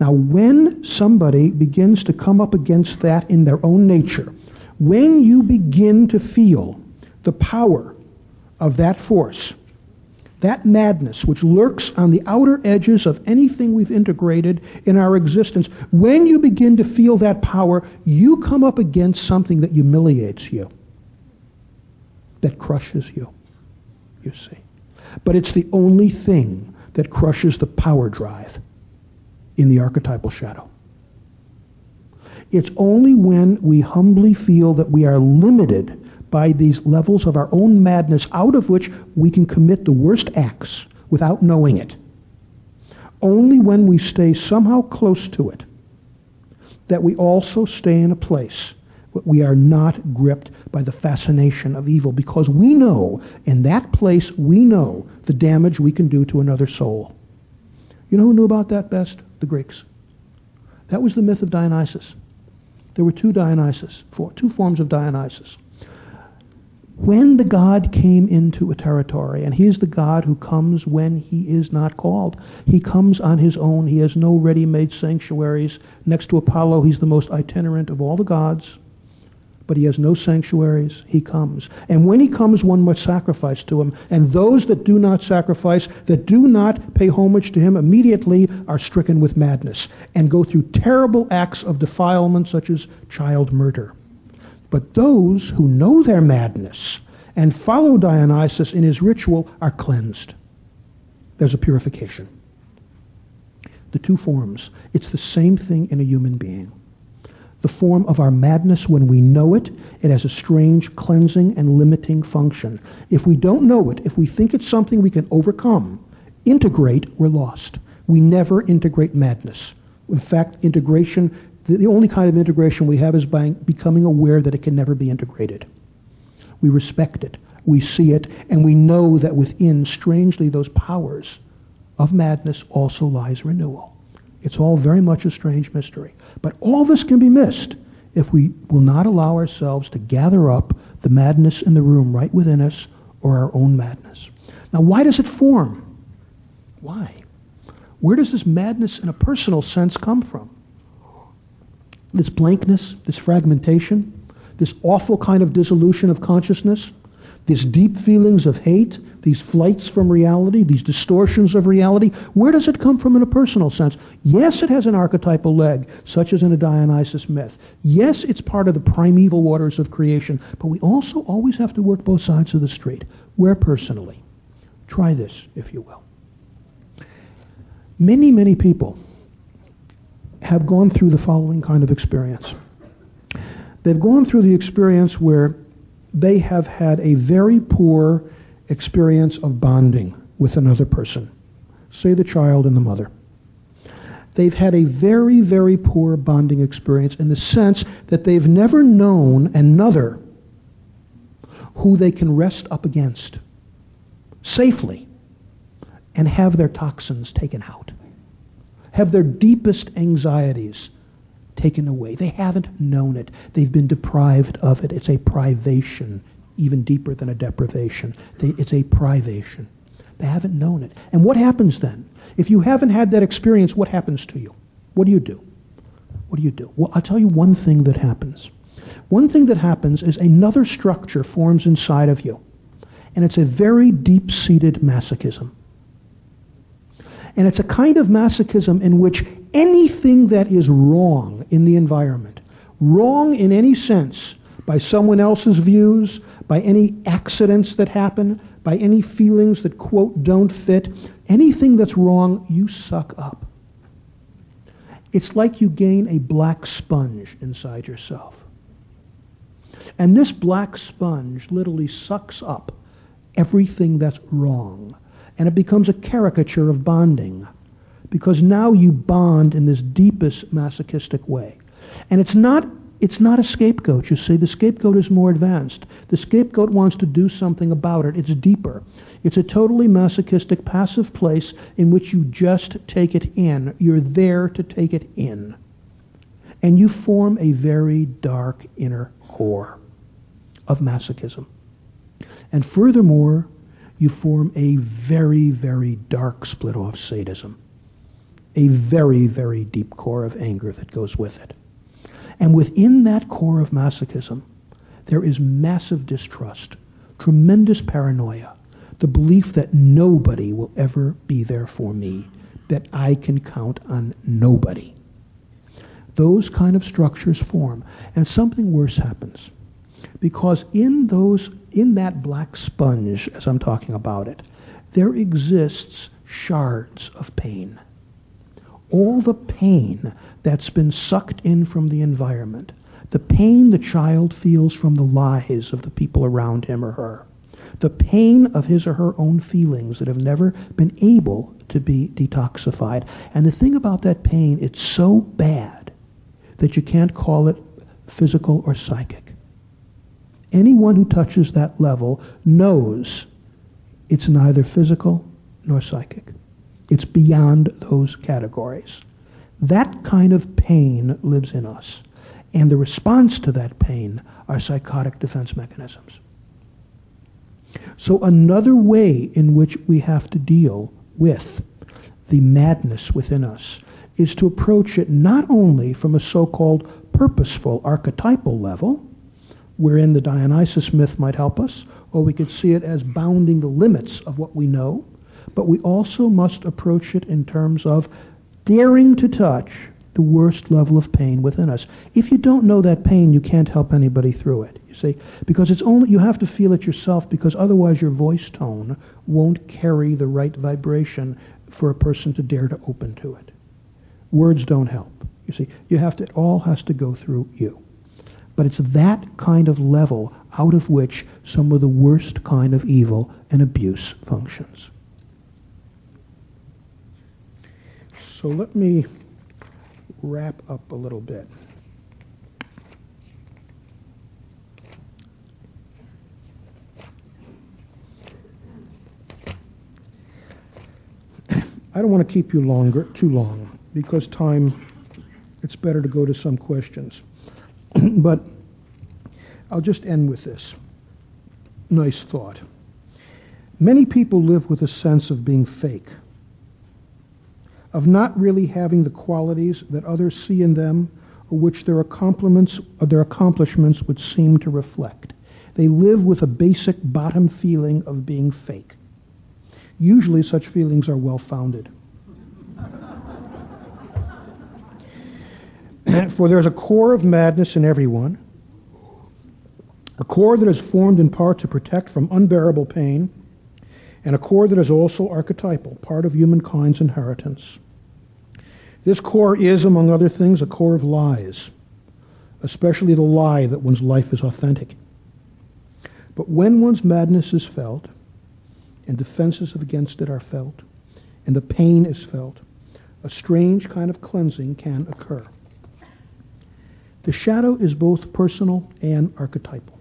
C: Now, when somebody begins to come up against that in their own nature, when you begin to feel the power of that force, that madness which lurks on the outer edges of anything we've integrated in our existence, when you begin to feel that power, you come up against something that humiliates you that crushes you, you see. But it's the only thing that crushes the power drive in the archetypal shadow. It's only when we humbly feel that we are limited by these levels of our own madness out of which we can commit the worst acts without knowing it. Only when we stay somehow close to it that we also stay in a place where we are not gripped by the fascination of evil because we know, in that place, we know the damage we can do to another soul. You know who knew about that best? The Greeks. That was the myth of Dionysus. There were two Dionysus, four, two forms of Dionysus. When the God came into a territory, and he is the God who comes when he is not called, he comes on his own. He has no ready made sanctuaries. Next to Apollo, he's the most itinerant of all the gods but he has no sanctuaries. He comes. And when he comes, one must sacrifice to him. And those that do not sacrifice, that do not pay homage to him, immediately are stricken with madness and go through terrible acts of defilement, such as child murder. But those who know their madness and follow Dionysus in his ritual are cleansed. There's a purification. The two forms. It's the same thing in a human being the form of our madness when we know it. It has a strange cleansing and limiting function. If we don't know it, if we think it's something we can overcome, integrate, we're lost. We never integrate madness. In fact, integration, the only kind of integration we have is by becoming aware that it can never be integrated. We respect it, we see it, and we know that within, strangely, those powers of madness also lies renewal. It's all very much a strange mystery. But all this can be missed if we will not allow ourselves to gather up the madness in the room right within us or our own madness. Now, why does it form? Why? Where does this madness in a personal sense come from? This blankness, this fragmentation, this awful kind of dissolution of consciousness, these deep feelings of hate, these flights from reality, these distortions of reality, where does it come from in a personal sense? Yes, it has an archetypal leg, such as in a Dionysus myth. Yes, it's part of the primeval waters of creation, but we also always have to work both sides of the street. Where personally? Try this, if you will. Many, many people have gone through the following kind of experience. They've gone through the experience where they have had a very poor experience of bonding with another person, say the child and the mother. They've had a very, very poor bonding experience in the sense that they've never known another who they can rest up against safely and have their toxins taken out, have their deepest anxieties taken away. They haven't known it. They've been deprived of it. It's a privation, even deeper than a deprivation. They, it's a privation. They haven't known it. And what happens then? If you haven't had that experience, what happens to you? What do you do? What do you do? Well, I'll tell you one thing that happens. One thing that happens is another structure forms inside of you. And it's a very deep seated masochism. And it's a kind of masochism in which anything that is wrong in the environment, wrong in any sense, by someone else's views, by any accidents that happen, by any feelings that, quote, don't fit, anything that's wrong, you suck up. It's like you gain a black sponge inside yourself. And this black sponge literally sucks up everything that's wrong. And it becomes a caricature of bonding. Because now you bond in this deepest masochistic way. And it's not it's not a scapegoat. You see, the scapegoat is more advanced. The scapegoat wants to do something about it. It's deeper. It's a totally masochistic, passive place in which you just take it in. You're there to take it in. And you form a very dark inner core of masochism. And furthermore, you form a very, very dark split off sadism. A very, very deep core of anger that goes with it. And within that core of masochism, there is massive distrust, tremendous paranoia, the belief that nobody will ever be there for me, that I can count on nobody. Those kind of structures form, and something worse happens. Because in those in that black sponge, as I'm talking about it, there exists shards of pain all the pain that's been sucked in from the environment, the pain the child feels from the lies of the people around him or her, the pain of his or her own feelings that have never been able to be detoxified. And the thing about that pain, it's so bad that you can't call it physical or psychic. Anyone who touches that level knows it's neither physical nor psychic. It's beyond those categories. That kind of pain lives in us. And the response to that pain are psychotic defense mechanisms. So, another way in which we have to deal with the madness within us is to approach it not only from a so called purposeful archetypal level, wherein the Dionysus myth might help us, or we could see it as bounding the limits of what we know, but we also must approach it in terms of daring to touch the worst level of pain within us. If you don't know that pain, you can't help anybody through it. You see, because it's only you have to feel it yourself because otherwise your voice tone won't carry the right vibration for a person to dare to open to it. Words don't help. You see, you have to it all has to go through you. But it's that kind of level out of which some of the worst kind of evil and abuse functions. So let me wrap up a little bit. I don't want to keep you longer, too long, because time, it's better to go to some questions. but I'll just end with this nice thought. Many people live with a sense of being fake of not really having the qualities that others see in them or which their accomplishments, or their accomplishments would seem to reflect. They live with a basic bottom feeling of being fake. Usually, such feelings are well founded. For there's a core of madness in everyone, a core that is formed in part to protect from unbearable pain and a core that is also archetypal, part of humankind's inheritance. This core is, among other things, a core of lies, especially the lie that one's life is authentic. But when one's madness is felt, and defenses against it are felt, and the pain is felt, a strange kind of cleansing can occur. The shadow is both personal and archetypal.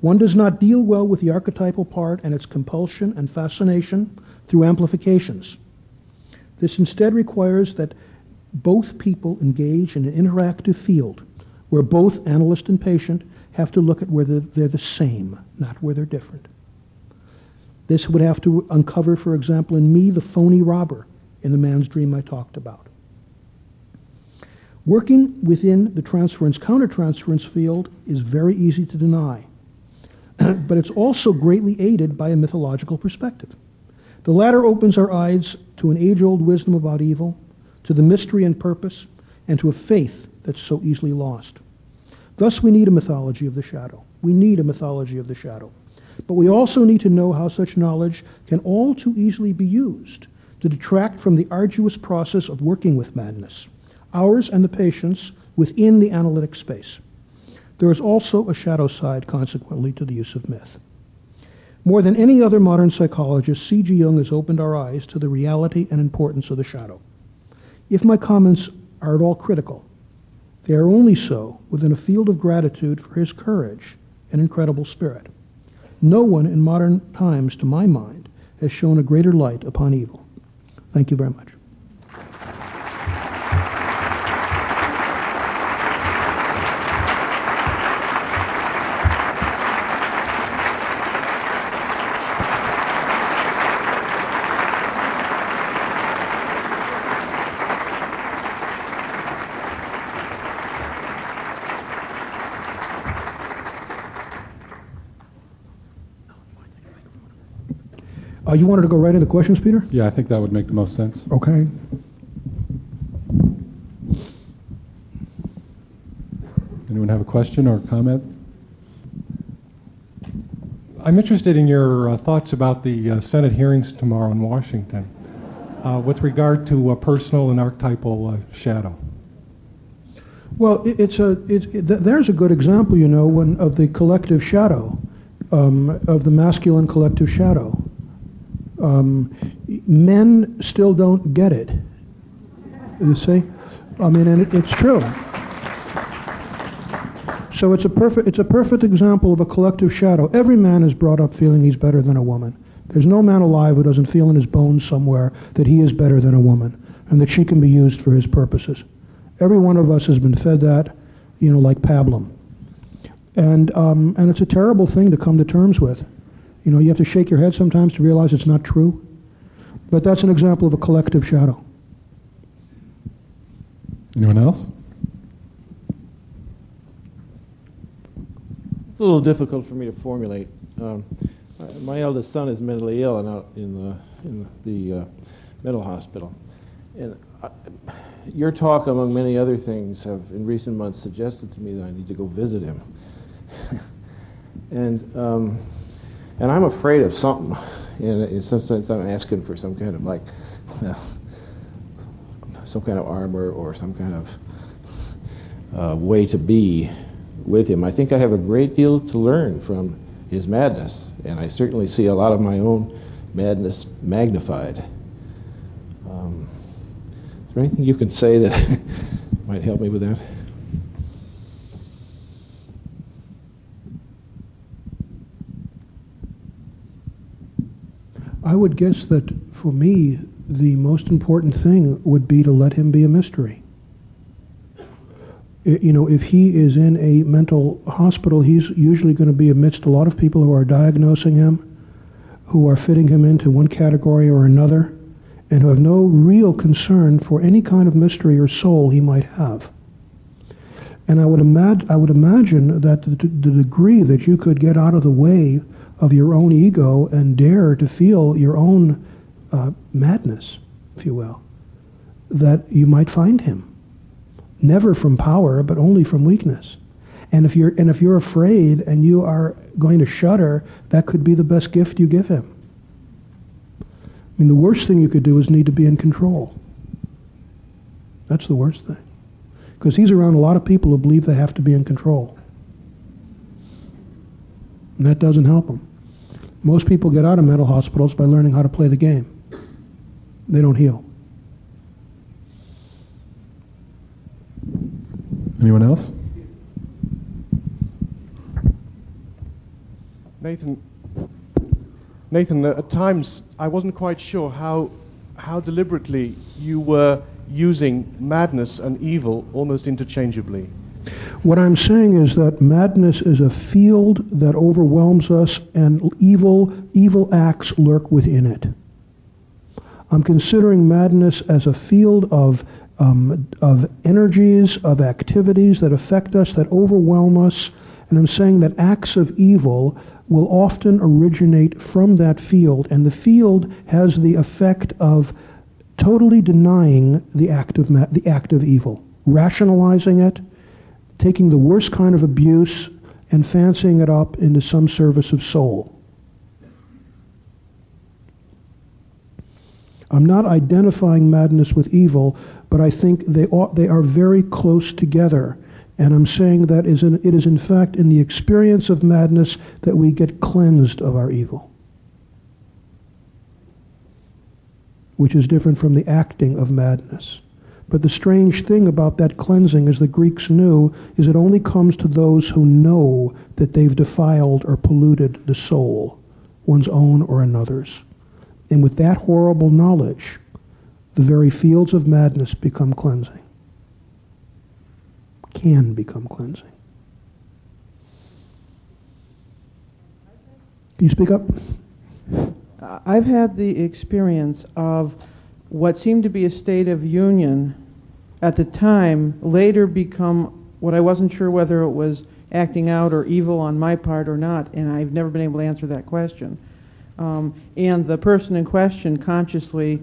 C: One does not deal well with the archetypal part and its compulsion and fascination through amplifications. This instead requires that both people engage in an interactive field where both analyst and patient have to look at whether they're the same, not where they're different. This would have to uncover, for example, in me, the phony robber in the man's dream I talked about. Working within the transference countertransference field is very easy to deny. but it's also greatly aided by a mythological perspective. The latter opens our eyes to an age old wisdom about evil, to the mystery and purpose, and to a faith that's so easily lost. Thus, we need a mythology of the shadow. We need a mythology of the shadow. But we also need to know how such knowledge can all too easily be used to detract from the arduous process of working with madness, ours and the patient's within the analytic space. There is also a shadow side, consequently, to the use of myth. More than any other modern psychologist, C.G. Jung has opened our eyes to the reality and importance of the shadow. If my comments are at all critical, they are only so within a field of gratitude for his courage and incredible spirit. No one in modern times, to my mind, has shown a greater light upon evil. Thank you very much. Uh, you wanted to go right into questions, Peter?
B: Yeah, I think that would make the most sense.
C: Okay.
B: Anyone have a question or comment?
D: I'm interested in your uh, thoughts about the uh, Senate hearings tomorrow in Washington uh, with regard to a personal and archetypal uh, shadow.
C: Well, it, it's a it's, it, th- there's a good example, you know, when, of the collective shadow, um, of the masculine collective shadow um, men still don't get it. You see? I mean, and it, it's true. So it's a perfect it's a perfect example of a collective shadow. Every man is brought up feeling he's better than a woman. There's no man alive who doesn't feel in his bones somewhere that he is better than a woman and that she can be used for his purposes. Every one of us has been fed that, you know, like pablum. And um, and it's a terrible thing to come to terms with. You know, you have to shake your head sometimes to realize it's not true. But that's an example of a collective shadow.
B: Anyone else?
E: It's a little difficult for me to formulate. Um, my eldest son is mentally ill and out in the in the uh, mental hospital, and I, your talk, among many other things, have in recent months suggested to me that I need to go visit him. and um, and I'm afraid of something. And in some sense, I'm asking for some kind of like uh, some kind of armor or some kind of uh, way to be with him. I think I have a great deal to learn from his madness, and I certainly see a lot of my own madness magnified. Um, is there anything you can say that might help me with that?
C: I would guess that for me, the most important thing would be to let him be a mystery. You know, if he is in a mental hospital, he's usually going to be amidst a lot of people who are diagnosing him, who are fitting him into one category or another, and who have no real concern for any kind of mystery or soul he might have. And I would, imag- I would imagine that the, the degree that you could get out of the way of your own ego and dare to feel your own uh, madness, if you will, that you might find him. Never from power, but only from weakness. And if you're and if you're afraid and you are going to shudder, that could be the best gift you give him. I mean, the worst thing you could do is need to be in control. That's the worst thing. Because he's around a lot of people who believe they have to be in control. And that doesn't help them. Most people get out of mental hospitals by learning how to play the game. They don't heal.
B: Anyone else?
D: Nathan, Nathan, at times I wasn't quite sure how how deliberately you were using madness and evil almost interchangeably.
C: What I'm saying is that madness is a field that overwhelms us, and evil, evil acts lurk within it. I'm considering madness as a field of um, of energies, of activities that affect us, that overwhelm us, And I'm saying that acts of evil will often originate from that field, and the field has the effect of totally denying the act of, ma- the act of evil, rationalizing it, taking the worst kind of abuse and fancying it up into some service of soul. I'm not identifying madness with evil, but I think they, ought, they are very close together. And I'm saying that is in, it is in fact in the experience of madness that we get cleansed of our evil, which is different from the acting of madness. But the strange thing about that cleansing, as the Greeks knew, is it only comes to those who know that they've defiled or polluted the soul, one's own or another's. And with that horrible knowledge, the very fields of madness become cleansing, can become cleansing. Can you speak up?
F: I've had the experience of what seemed to be a state of union at the time later become what I wasn't sure whether it was acting out or evil on my part or not, and I've never been able to answer that question. Um, and the person in question consciously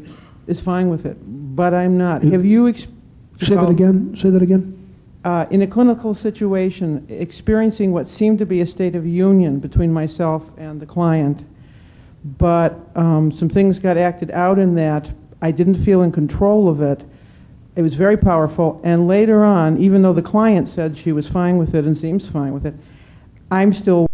F: is fine with it, but I'm not. Have you ex-
C: Say that again. Say that again.
F: uh, in a clinical situation, experiencing what seemed to be a state of union between myself and the client, but um, some things got acted out in that. I didn't feel in control of it. It was very powerful, and later on, even though the client said she was fine with it and seems fine with it, I'm still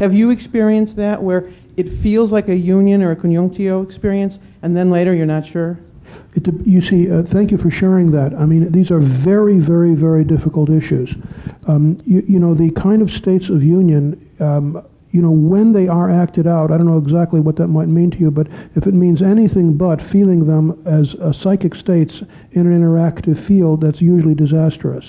F: Have you experienced that where it feels like a union or a conjunctio experience, and then later you're not sure?
C: It, you see, uh, thank you for sharing that. I mean, these are very, very, very difficult issues. Um, you, you know, the kind of states of union, um, you know, when they are acted out, I don't know exactly what that might mean to you, but if it means anything but feeling them as uh, psychic states in an interactive field, that's usually disastrous.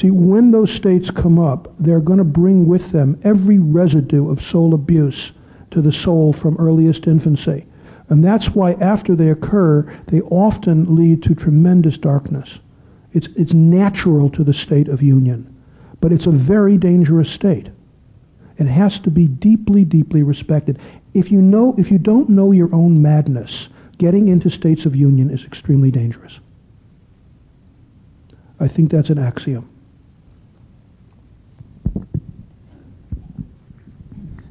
C: See, when those states come up, they're going to bring with them every residue of soul abuse to the soul from earliest infancy. And that's why, after they occur, they often lead to tremendous darkness. It's, it's natural to the state of union, but it's a very dangerous state. It has to be deeply, deeply respected. If you, know, if you don't know your own madness, getting into states of union is extremely dangerous. I think that's an axiom.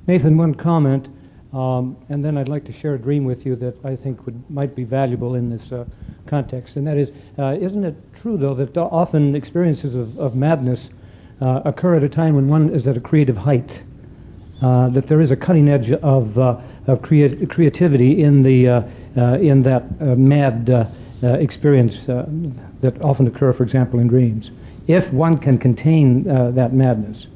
G: Nathan, one comment, um, and then I'd like to share a dream with you that I think would, might be valuable in this uh, context. And that is, uh, isn't it true, though, that often experiences of, of madness uh, occur at a time when one is at a creative height? Uh, that there is a cutting edge of, uh, of crea- creativity in, the, uh, in that mad experience that often occur, for example, in dreams. If one can contain that madness,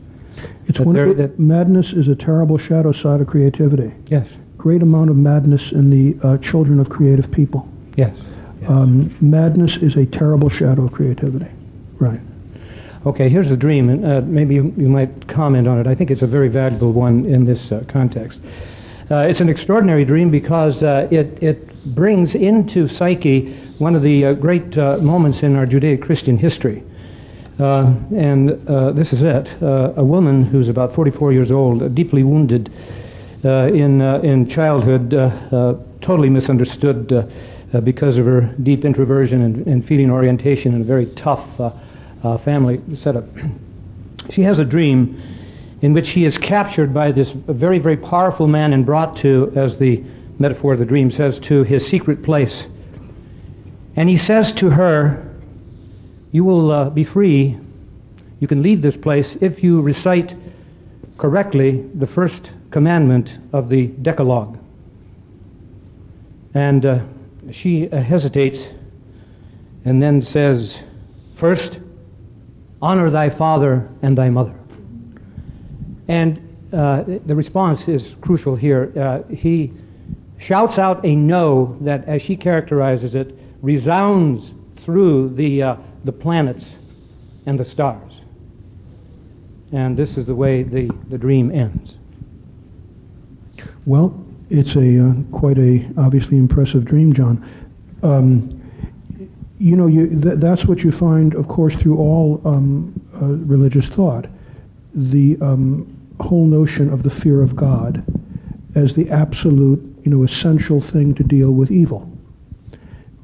C: it's
G: But
C: one
G: there- that-
C: madness is a terrible shadow side of creativity.
G: yes,
C: Great amount of madness in the uh, children of creative people.
G: yes.
C: Um, madness is a terrible shadow of creativity. Right.
G: Okay, here's a dream, and uh, maybe you, you might comment on it. I think it's a very valuable one in this uh, context. Uh, it's an extraordinary dream because uh, it, it brings into psyche one of the uh, great uh, moments in our Judeo Christian history. And this is it. A woman who's about 44 years old, deeply wounded in, in childhood, totally misunderstood because of her deep introversion and, and feeling orientation in a very tough uh, family setup. she has a dream in which she is captured by this very, very powerful man and brought to, as the metaphor of the dream says, to his secret place. And he says to her, you will uh, be free. You can leave this place if you recite correctly the first commandment of the Decalogue. And uh, she uh, hesitates and then says, First, honor thy father and thy mother. And uh, the response is crucial here. Uh, he shouts out a no that, as she characterizes it, resounds through the uh, the planets and the stars. And this is the way the, the dream ends.
C: Well, It's a uh, quite a obviously impressive dream, John. Um, you know, you, th- that's what you find, of course, through all um, uh, religious thought. The um, whole notion of the fear of God as the absolute, you know, essential thing to deal with evil.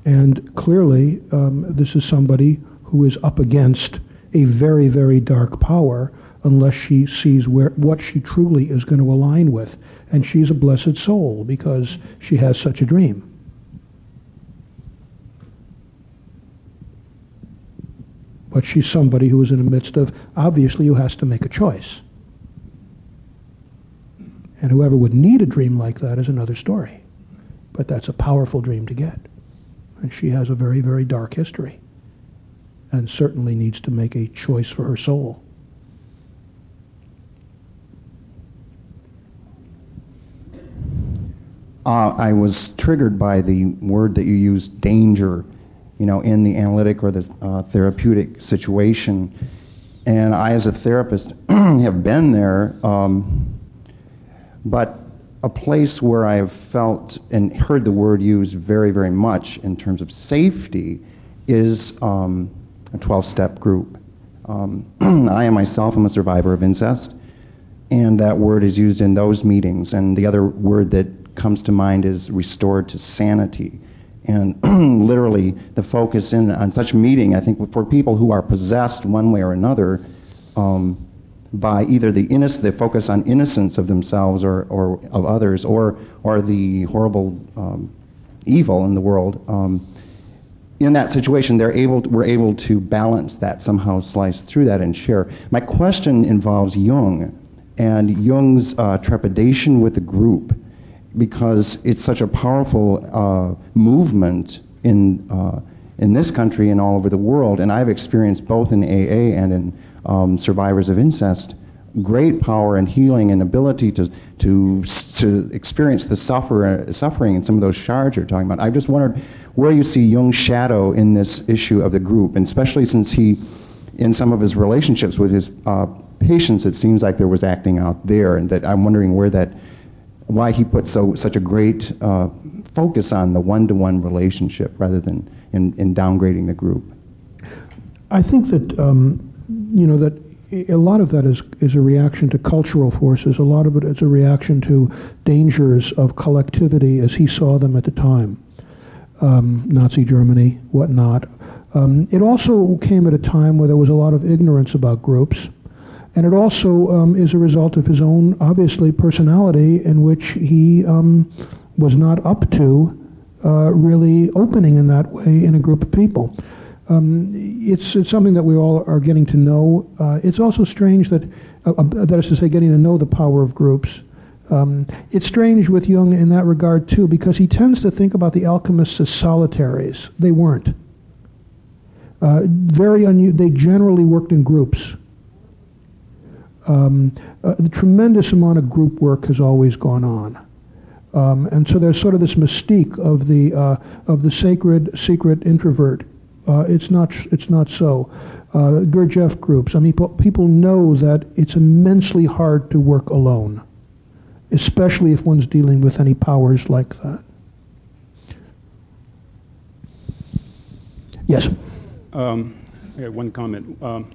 C: And clearly, um, this is somebody who is up against a very, very dark power unless she sees where, what she truly is going to align with. And she's a blessed soul because she has such a dream. But she's somebody who is in the midst of, obviously, who has to make a choice. And whoever would need a dream like that is another story. But that's a powerful dream to get. And she has a very, very dark history. And certainly needs to make a choice for her soul.
H: Uh, I was triggered by the word that you used, danger, you know, in the analytic or the uh, therapeutic situation. And I, as a therapist, have been there, um, but a place where I have felt and heard the word used very, very much in terms of safety is um, a 12 step group. Um, I myself am a survivor of incest, and that word is used in those meetings. And the other word that comes to mind is restored to sanity. And literally, the focus in on such meeting, I think, for people who are possessed one way or another um, by either the innoc- the focus on innocence of themselves or, or of others, or or the horrible um, evil in the world. Um, in that situation, they're able to, we're able to balance that somehow, slice through that, and share. My question involves Jung and Jung's uh, trepidation with the group because it's such a powerful uh, movement in uh, in this country and all over the world. And I've experienced both in AA and in um, survivors of incest great power and healing and ability to to to experience the suffer, suffering and some of those shards you're talking about. I just wondered where you see Jung's shadow in this issue of the group, and especially since he, in some of his relationships with his uh, patients, it seems like there was acting out there, and that I'm wondering where that why he put so such a great uh, focus on the one-to-one relationship rather than in, in downgrading the group.
C: I think that um, you know that a lot of that is is a reaction to cultural forces. A lot of it is a reaction to dangers of collectivity as he saw them at the time, um, Nazi Germany, whatnot. Um, it also came at a time where there was a lot of ignorance about groups and it also um, is a result of his own, obviously, personality in which he um, was not up to uh, really opening in that way in a group of people. Um, it's, it's something that we all are getting to know. Uh, it's also strange that, uh, uh that is to say, getting to know the power of groups. Um, it's strange with Jung in that regard too, because he tends to think about the alchemists as solitaries. They weren't. Uh, very unu- they generally worked in groups um, uh, the tremendous amount of group work has always gone on. Um, and so there's sort of this mystique of the uh, of the sacred secret introvert. Uh, it's not it's not so. Uh, Gurdjieff groups. I mean, people know that it's immensely hard to work alone, especially if one's dealing with any powers like that. Yes.
I: Um, I have one comment. Um,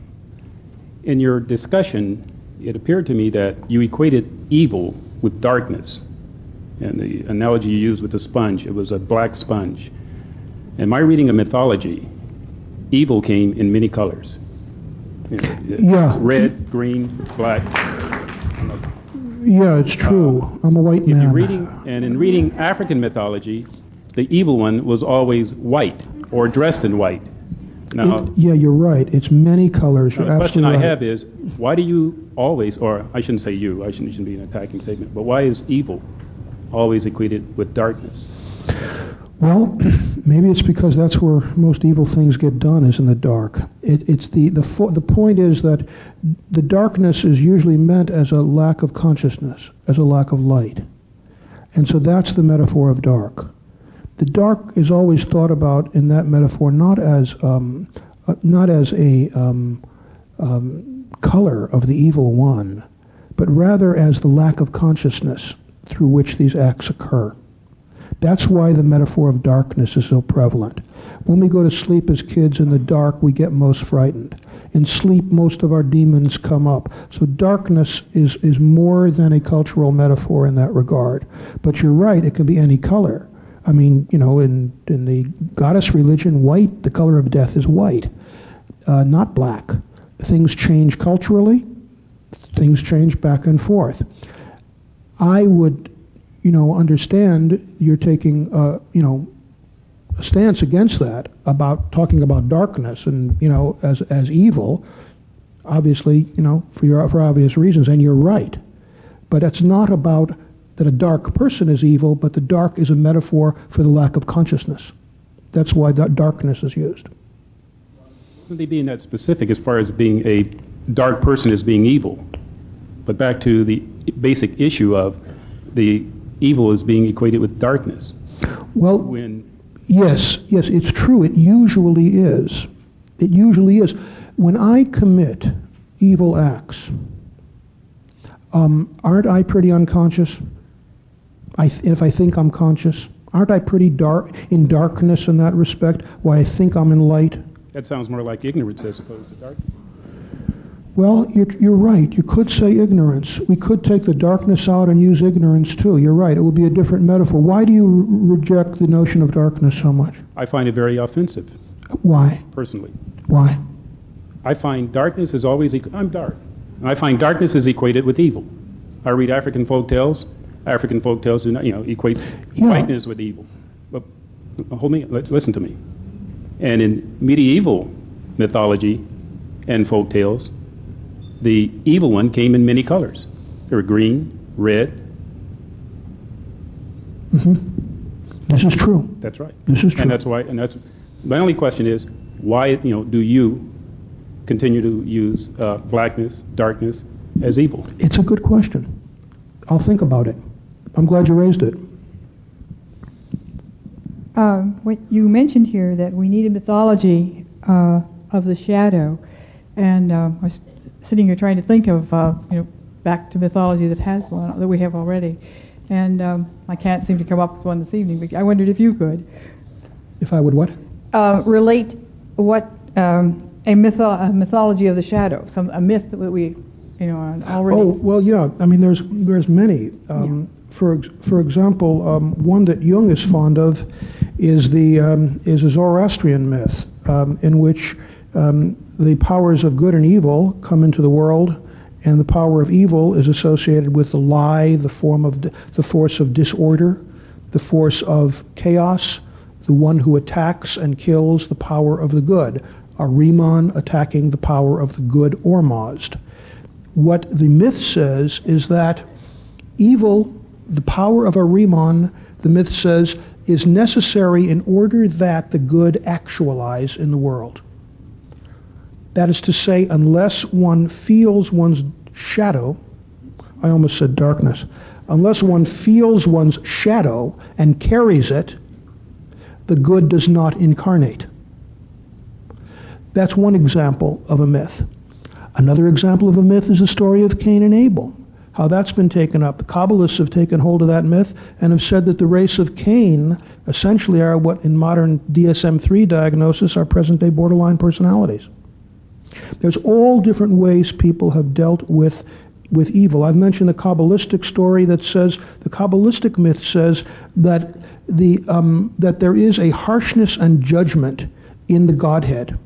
I: in your discussion, it appeared to me that you equated evil with darkness. And the analogy you used with the sponge, it was a black sponge. In my reading of mythology, evil came in many colors.
C: You know, yeah.
I: Red, green, black.
C: Yeah, it's true. Uh, I'm a white man.
I: Reading, and in reading African mythology, the evil one was always white or dressed in white.
C: Now, yeah, you're right. It's many colors.
I: Now,
C: the
I: question
C: right.
I: I have is, why do you always, or I shouldn't say you, I shouldn't, shouldn't be an attacking statement, but why is evil always equated with darkness?
C: Well, maybe it's because that's where most evil things get done, is in the dark. It, it's the the fo- the point is that the darkness is usually meant as a lack of consciousness, as a lack of light, and so that's the metaphor of dark the dark is always thought about in that metaphor not as um, uh, not as a um, um, color of the evil one, but rather as the lack of consciousness, through which these acts occur. That's why the metaphor of darkness is so prevalent. When we go to sleep as kids in the dark, we get most frightened. In sleep, most of our demons come up. So darkness is, is more than a cultural metaphor in that regard. But you're right, it can be any color. I mean, you know, in, in the goddess religion, white, the color of death is white, uh, not black. Things change culturally, things change back and forth. I would, you know, understand you're taking, you know, a stance against that about talking about darkness and you know as as evil. Obviously, you know, for your for obvious reasons, and you're right. But it's not about that a dark person is evil, but the dark is a metaphor for the lack of consciousness. That's why that darkness is used.
I: Isn't they being that specific as far as being a dark person as being evil? But back to the basic issue of the evil is being equated with darkness.
C: Well,
I: When
C: yes, yes, it's true. It usually is. It usually is. When I commit evil acts, um, aren't I pretty unconscious? I th- if I think I'm conscious, aren't I pretty dark in darkness in that respect? Why I think I'm in light?
I: that sounds more like ignorance as opposed to darkness.
C: Well, you're, you're right. You could say ignorance. We could take the darkness out and use ignorance too. You're right. It would be a different metaphor. Why do you re- reject the notion of darkness so much?
I: I find it very offensive,
C: Why?
I: personally.
C: Why?
I: I find darkness is always, equ- I'm dark. And I find darkness is equated with evil. I read African folk tales. African folk tales do not, you know, equate
C: Yeah.
I: whiteness with evil. But hold me, listen to me. And in medieval mythology and folk tales, the evil one came in many colors. They were green, red.
C: Mm-hmm. This is true.
I: That's right.
C: This is true.
I: And that's why. And that's my only question is why you know do you continue to use uh, blackness, darkness as evil?
C: It's a good question. I'll think about it. I'm glad you raised it.
J: Um, what you mentioned here that we need a mythology uh, of the shadow, and uh, I was sitting here trying to think of uh, you know back to mythology that has one that we have already, and um, I can't seem to come up with one this evening. But I wondered if you could
C: If I would what?
J: uh, relate what um, a, mytho- a mythology of the shadow, some a myth that we you know already.
C: Oh well, yeah. I mean, there's there's many. Um, For for example, um, one that Jung is fond of is the um, is a Zoroastrian myth um, in which um, the powers of good and evil come into the world, and the power of evil is associated with the lie, the form of di- the force of disorder, the force of chaos, the one who attacks and kills the power of the good, Ahriman attacking the power of the good Ormazd what the myth says is that evil, the power of Ahriman, the myth says, is necessary in order that the good actualize in the world. That is to say, unless one feels one's shadow, I almost said darkness, unless one feels one's shadow and carries it, the good does not incarnate. That's one example of a myth. Another example of a myth is the story of Cain and Abel. How that's been taken up. The Kabbalists have taken hold of that myth and have said that the race of Cain essentially are what in modern DSM 3 diagnosis are present day borderline personalities. There's all different ways people have dealt with with evil. I've mentioned the Kabbalistic story that says the Kabbalistic myth says that the um, that there is a harshness and judgment in the Godhead.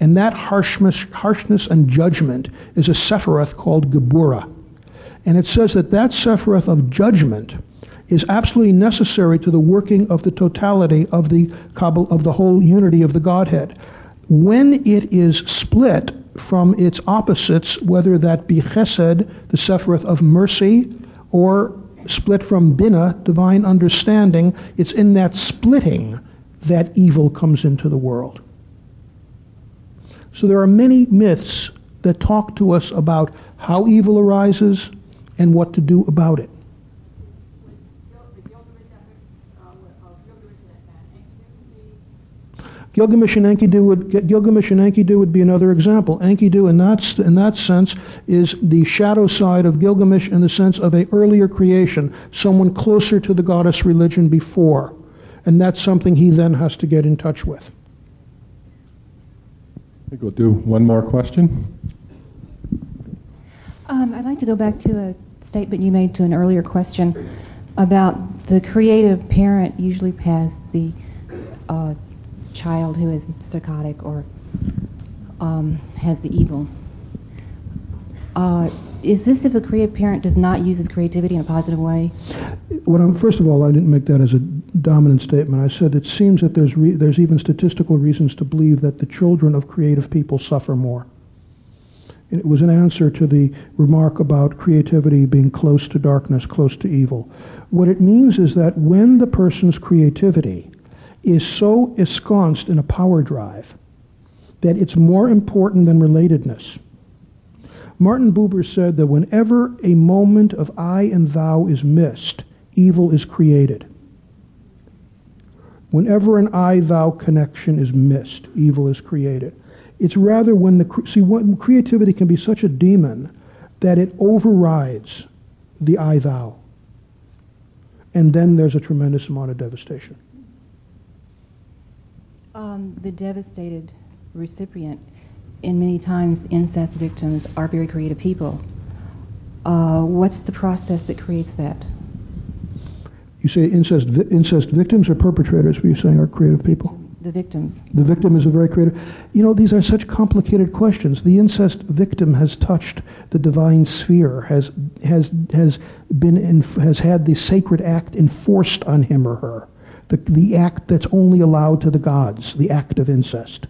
C: And that harshness, harshness and judgment is a Sephiroth called Geburah. And it says that that Sephiroth of judgment is absolutely necessary to the working of the totality of the, of the whole unity of the Godhead. When it is split from its opposites, whether that be Chesed, the Sephiroth of mercy, or split from Binah, divine understanding, it's in that splitting that evil comes into the world. So there are many myths that talk to us about how evil arises and what to do about it. Gilgamesh and Enkidu would Gilgamesh and Enkidu would be another example. Enkidu, in that in that sense, is the shadow side of Gilgamesh in the sense of a earlier creation, someone closer to the goddess religion before, and that's something he then has to get in touch with.
B: I think we'll do one more question.
K: Um, I'd like to go back to a statement you made to an earlier question about the creative parent usually has the uh, child who is psychotic or um, has the evil. Uh, is this if the creative parent does not use his creativity in a positive way?
C: What I'm, first of all, I didn't make that as a dominant statement. I said it seems that there's re- there's even statistical reasons to believe that the children of creative people suffer more. It was an answer to the remark about creativity being close to darkness, close to evil. What it means is that when the person's creativity is so ensconced in a power drive that it's more important than relatedness. Martin Buber said that whenever a moment of I and thou is missed, evil is created. Whenever an I thou connection is missed, evil is created. It's rather when the see when creativity can be such a demon that it overrides the I thou. And then there's a tremendous amount of devastation.
K: Um, the devastated recipient, in many times incest victims, are very creative people. Uh, what's the process that creates that?
C: You say incest incest victims or perpetrators? Were you saying are creative people?
K: The victims.
C: The victim is a very creative. You know, these are such complicated questions. The incest victim has touched the divine sphere, has has has been in, has had the sacred act enforced on him or her the, the act that's only allowed to the gods, the act of incest.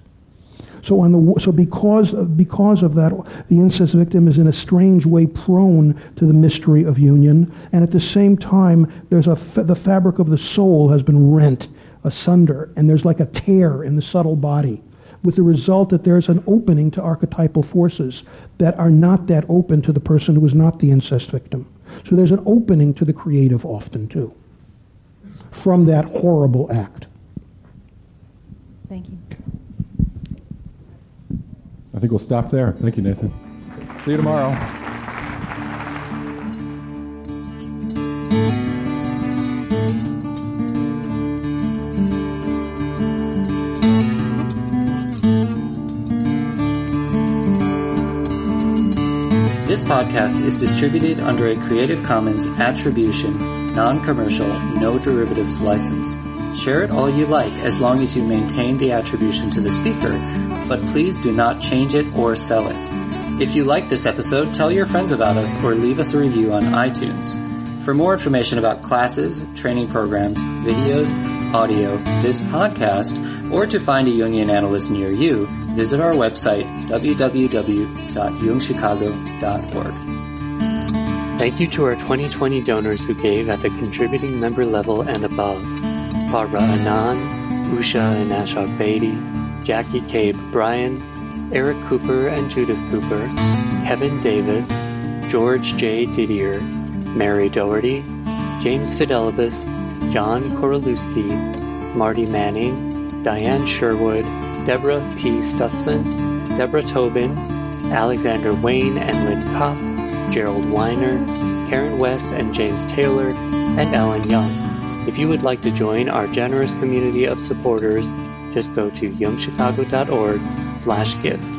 C: So, on the, so because, of, because of that, the incest victim is in a strange way prone to the mystery of union, and at the same time, there's a fa- the fabric of the soul has been rent asunder, and there's like a tear in the subtle body, with the result that there's an opening to archetypal forces that are not that open to the person who is not the incest victim. So there's an opening to the creative often too from that horrible act.
K: Thank you.
B: I think we'll stop there. Thank you, Nathan. See you tomorrow.
A: Podcast is distributed under a Creative Commons Attribution, Non-Commercial, No Derivatives license. Share it all you like as long as you maintain the attribution to the speaker, but please do not change it or sell it. If you like this episode, tell your friends about us or leave us a review on iTunes. For more information about classes, training programs, videos, audio, this podcast, or to find a Jungian analyst near you, visit our website, www.jungchicago.org. Thank you to our 2020 donors who gave at the contributing member level and above. Barbara Anand, Usha and Ashok Beatty, Jackie Cabe Bryan, Eric Cooper and Judith Cooper, Kevin Davis, George J. Didier, Mary Doherty, James Fidelibus, John Korolewski, Marty Manning, Diane Sherwood, Deborah P. Stutzman, Deborah Tobin, Alexander Wayne and Lynn Kopp, Gerald Weiner, Karen West and James Taylor, and Ellen Young. If you would like to join our generous community of supporters, just go to jungchicago.org slash give.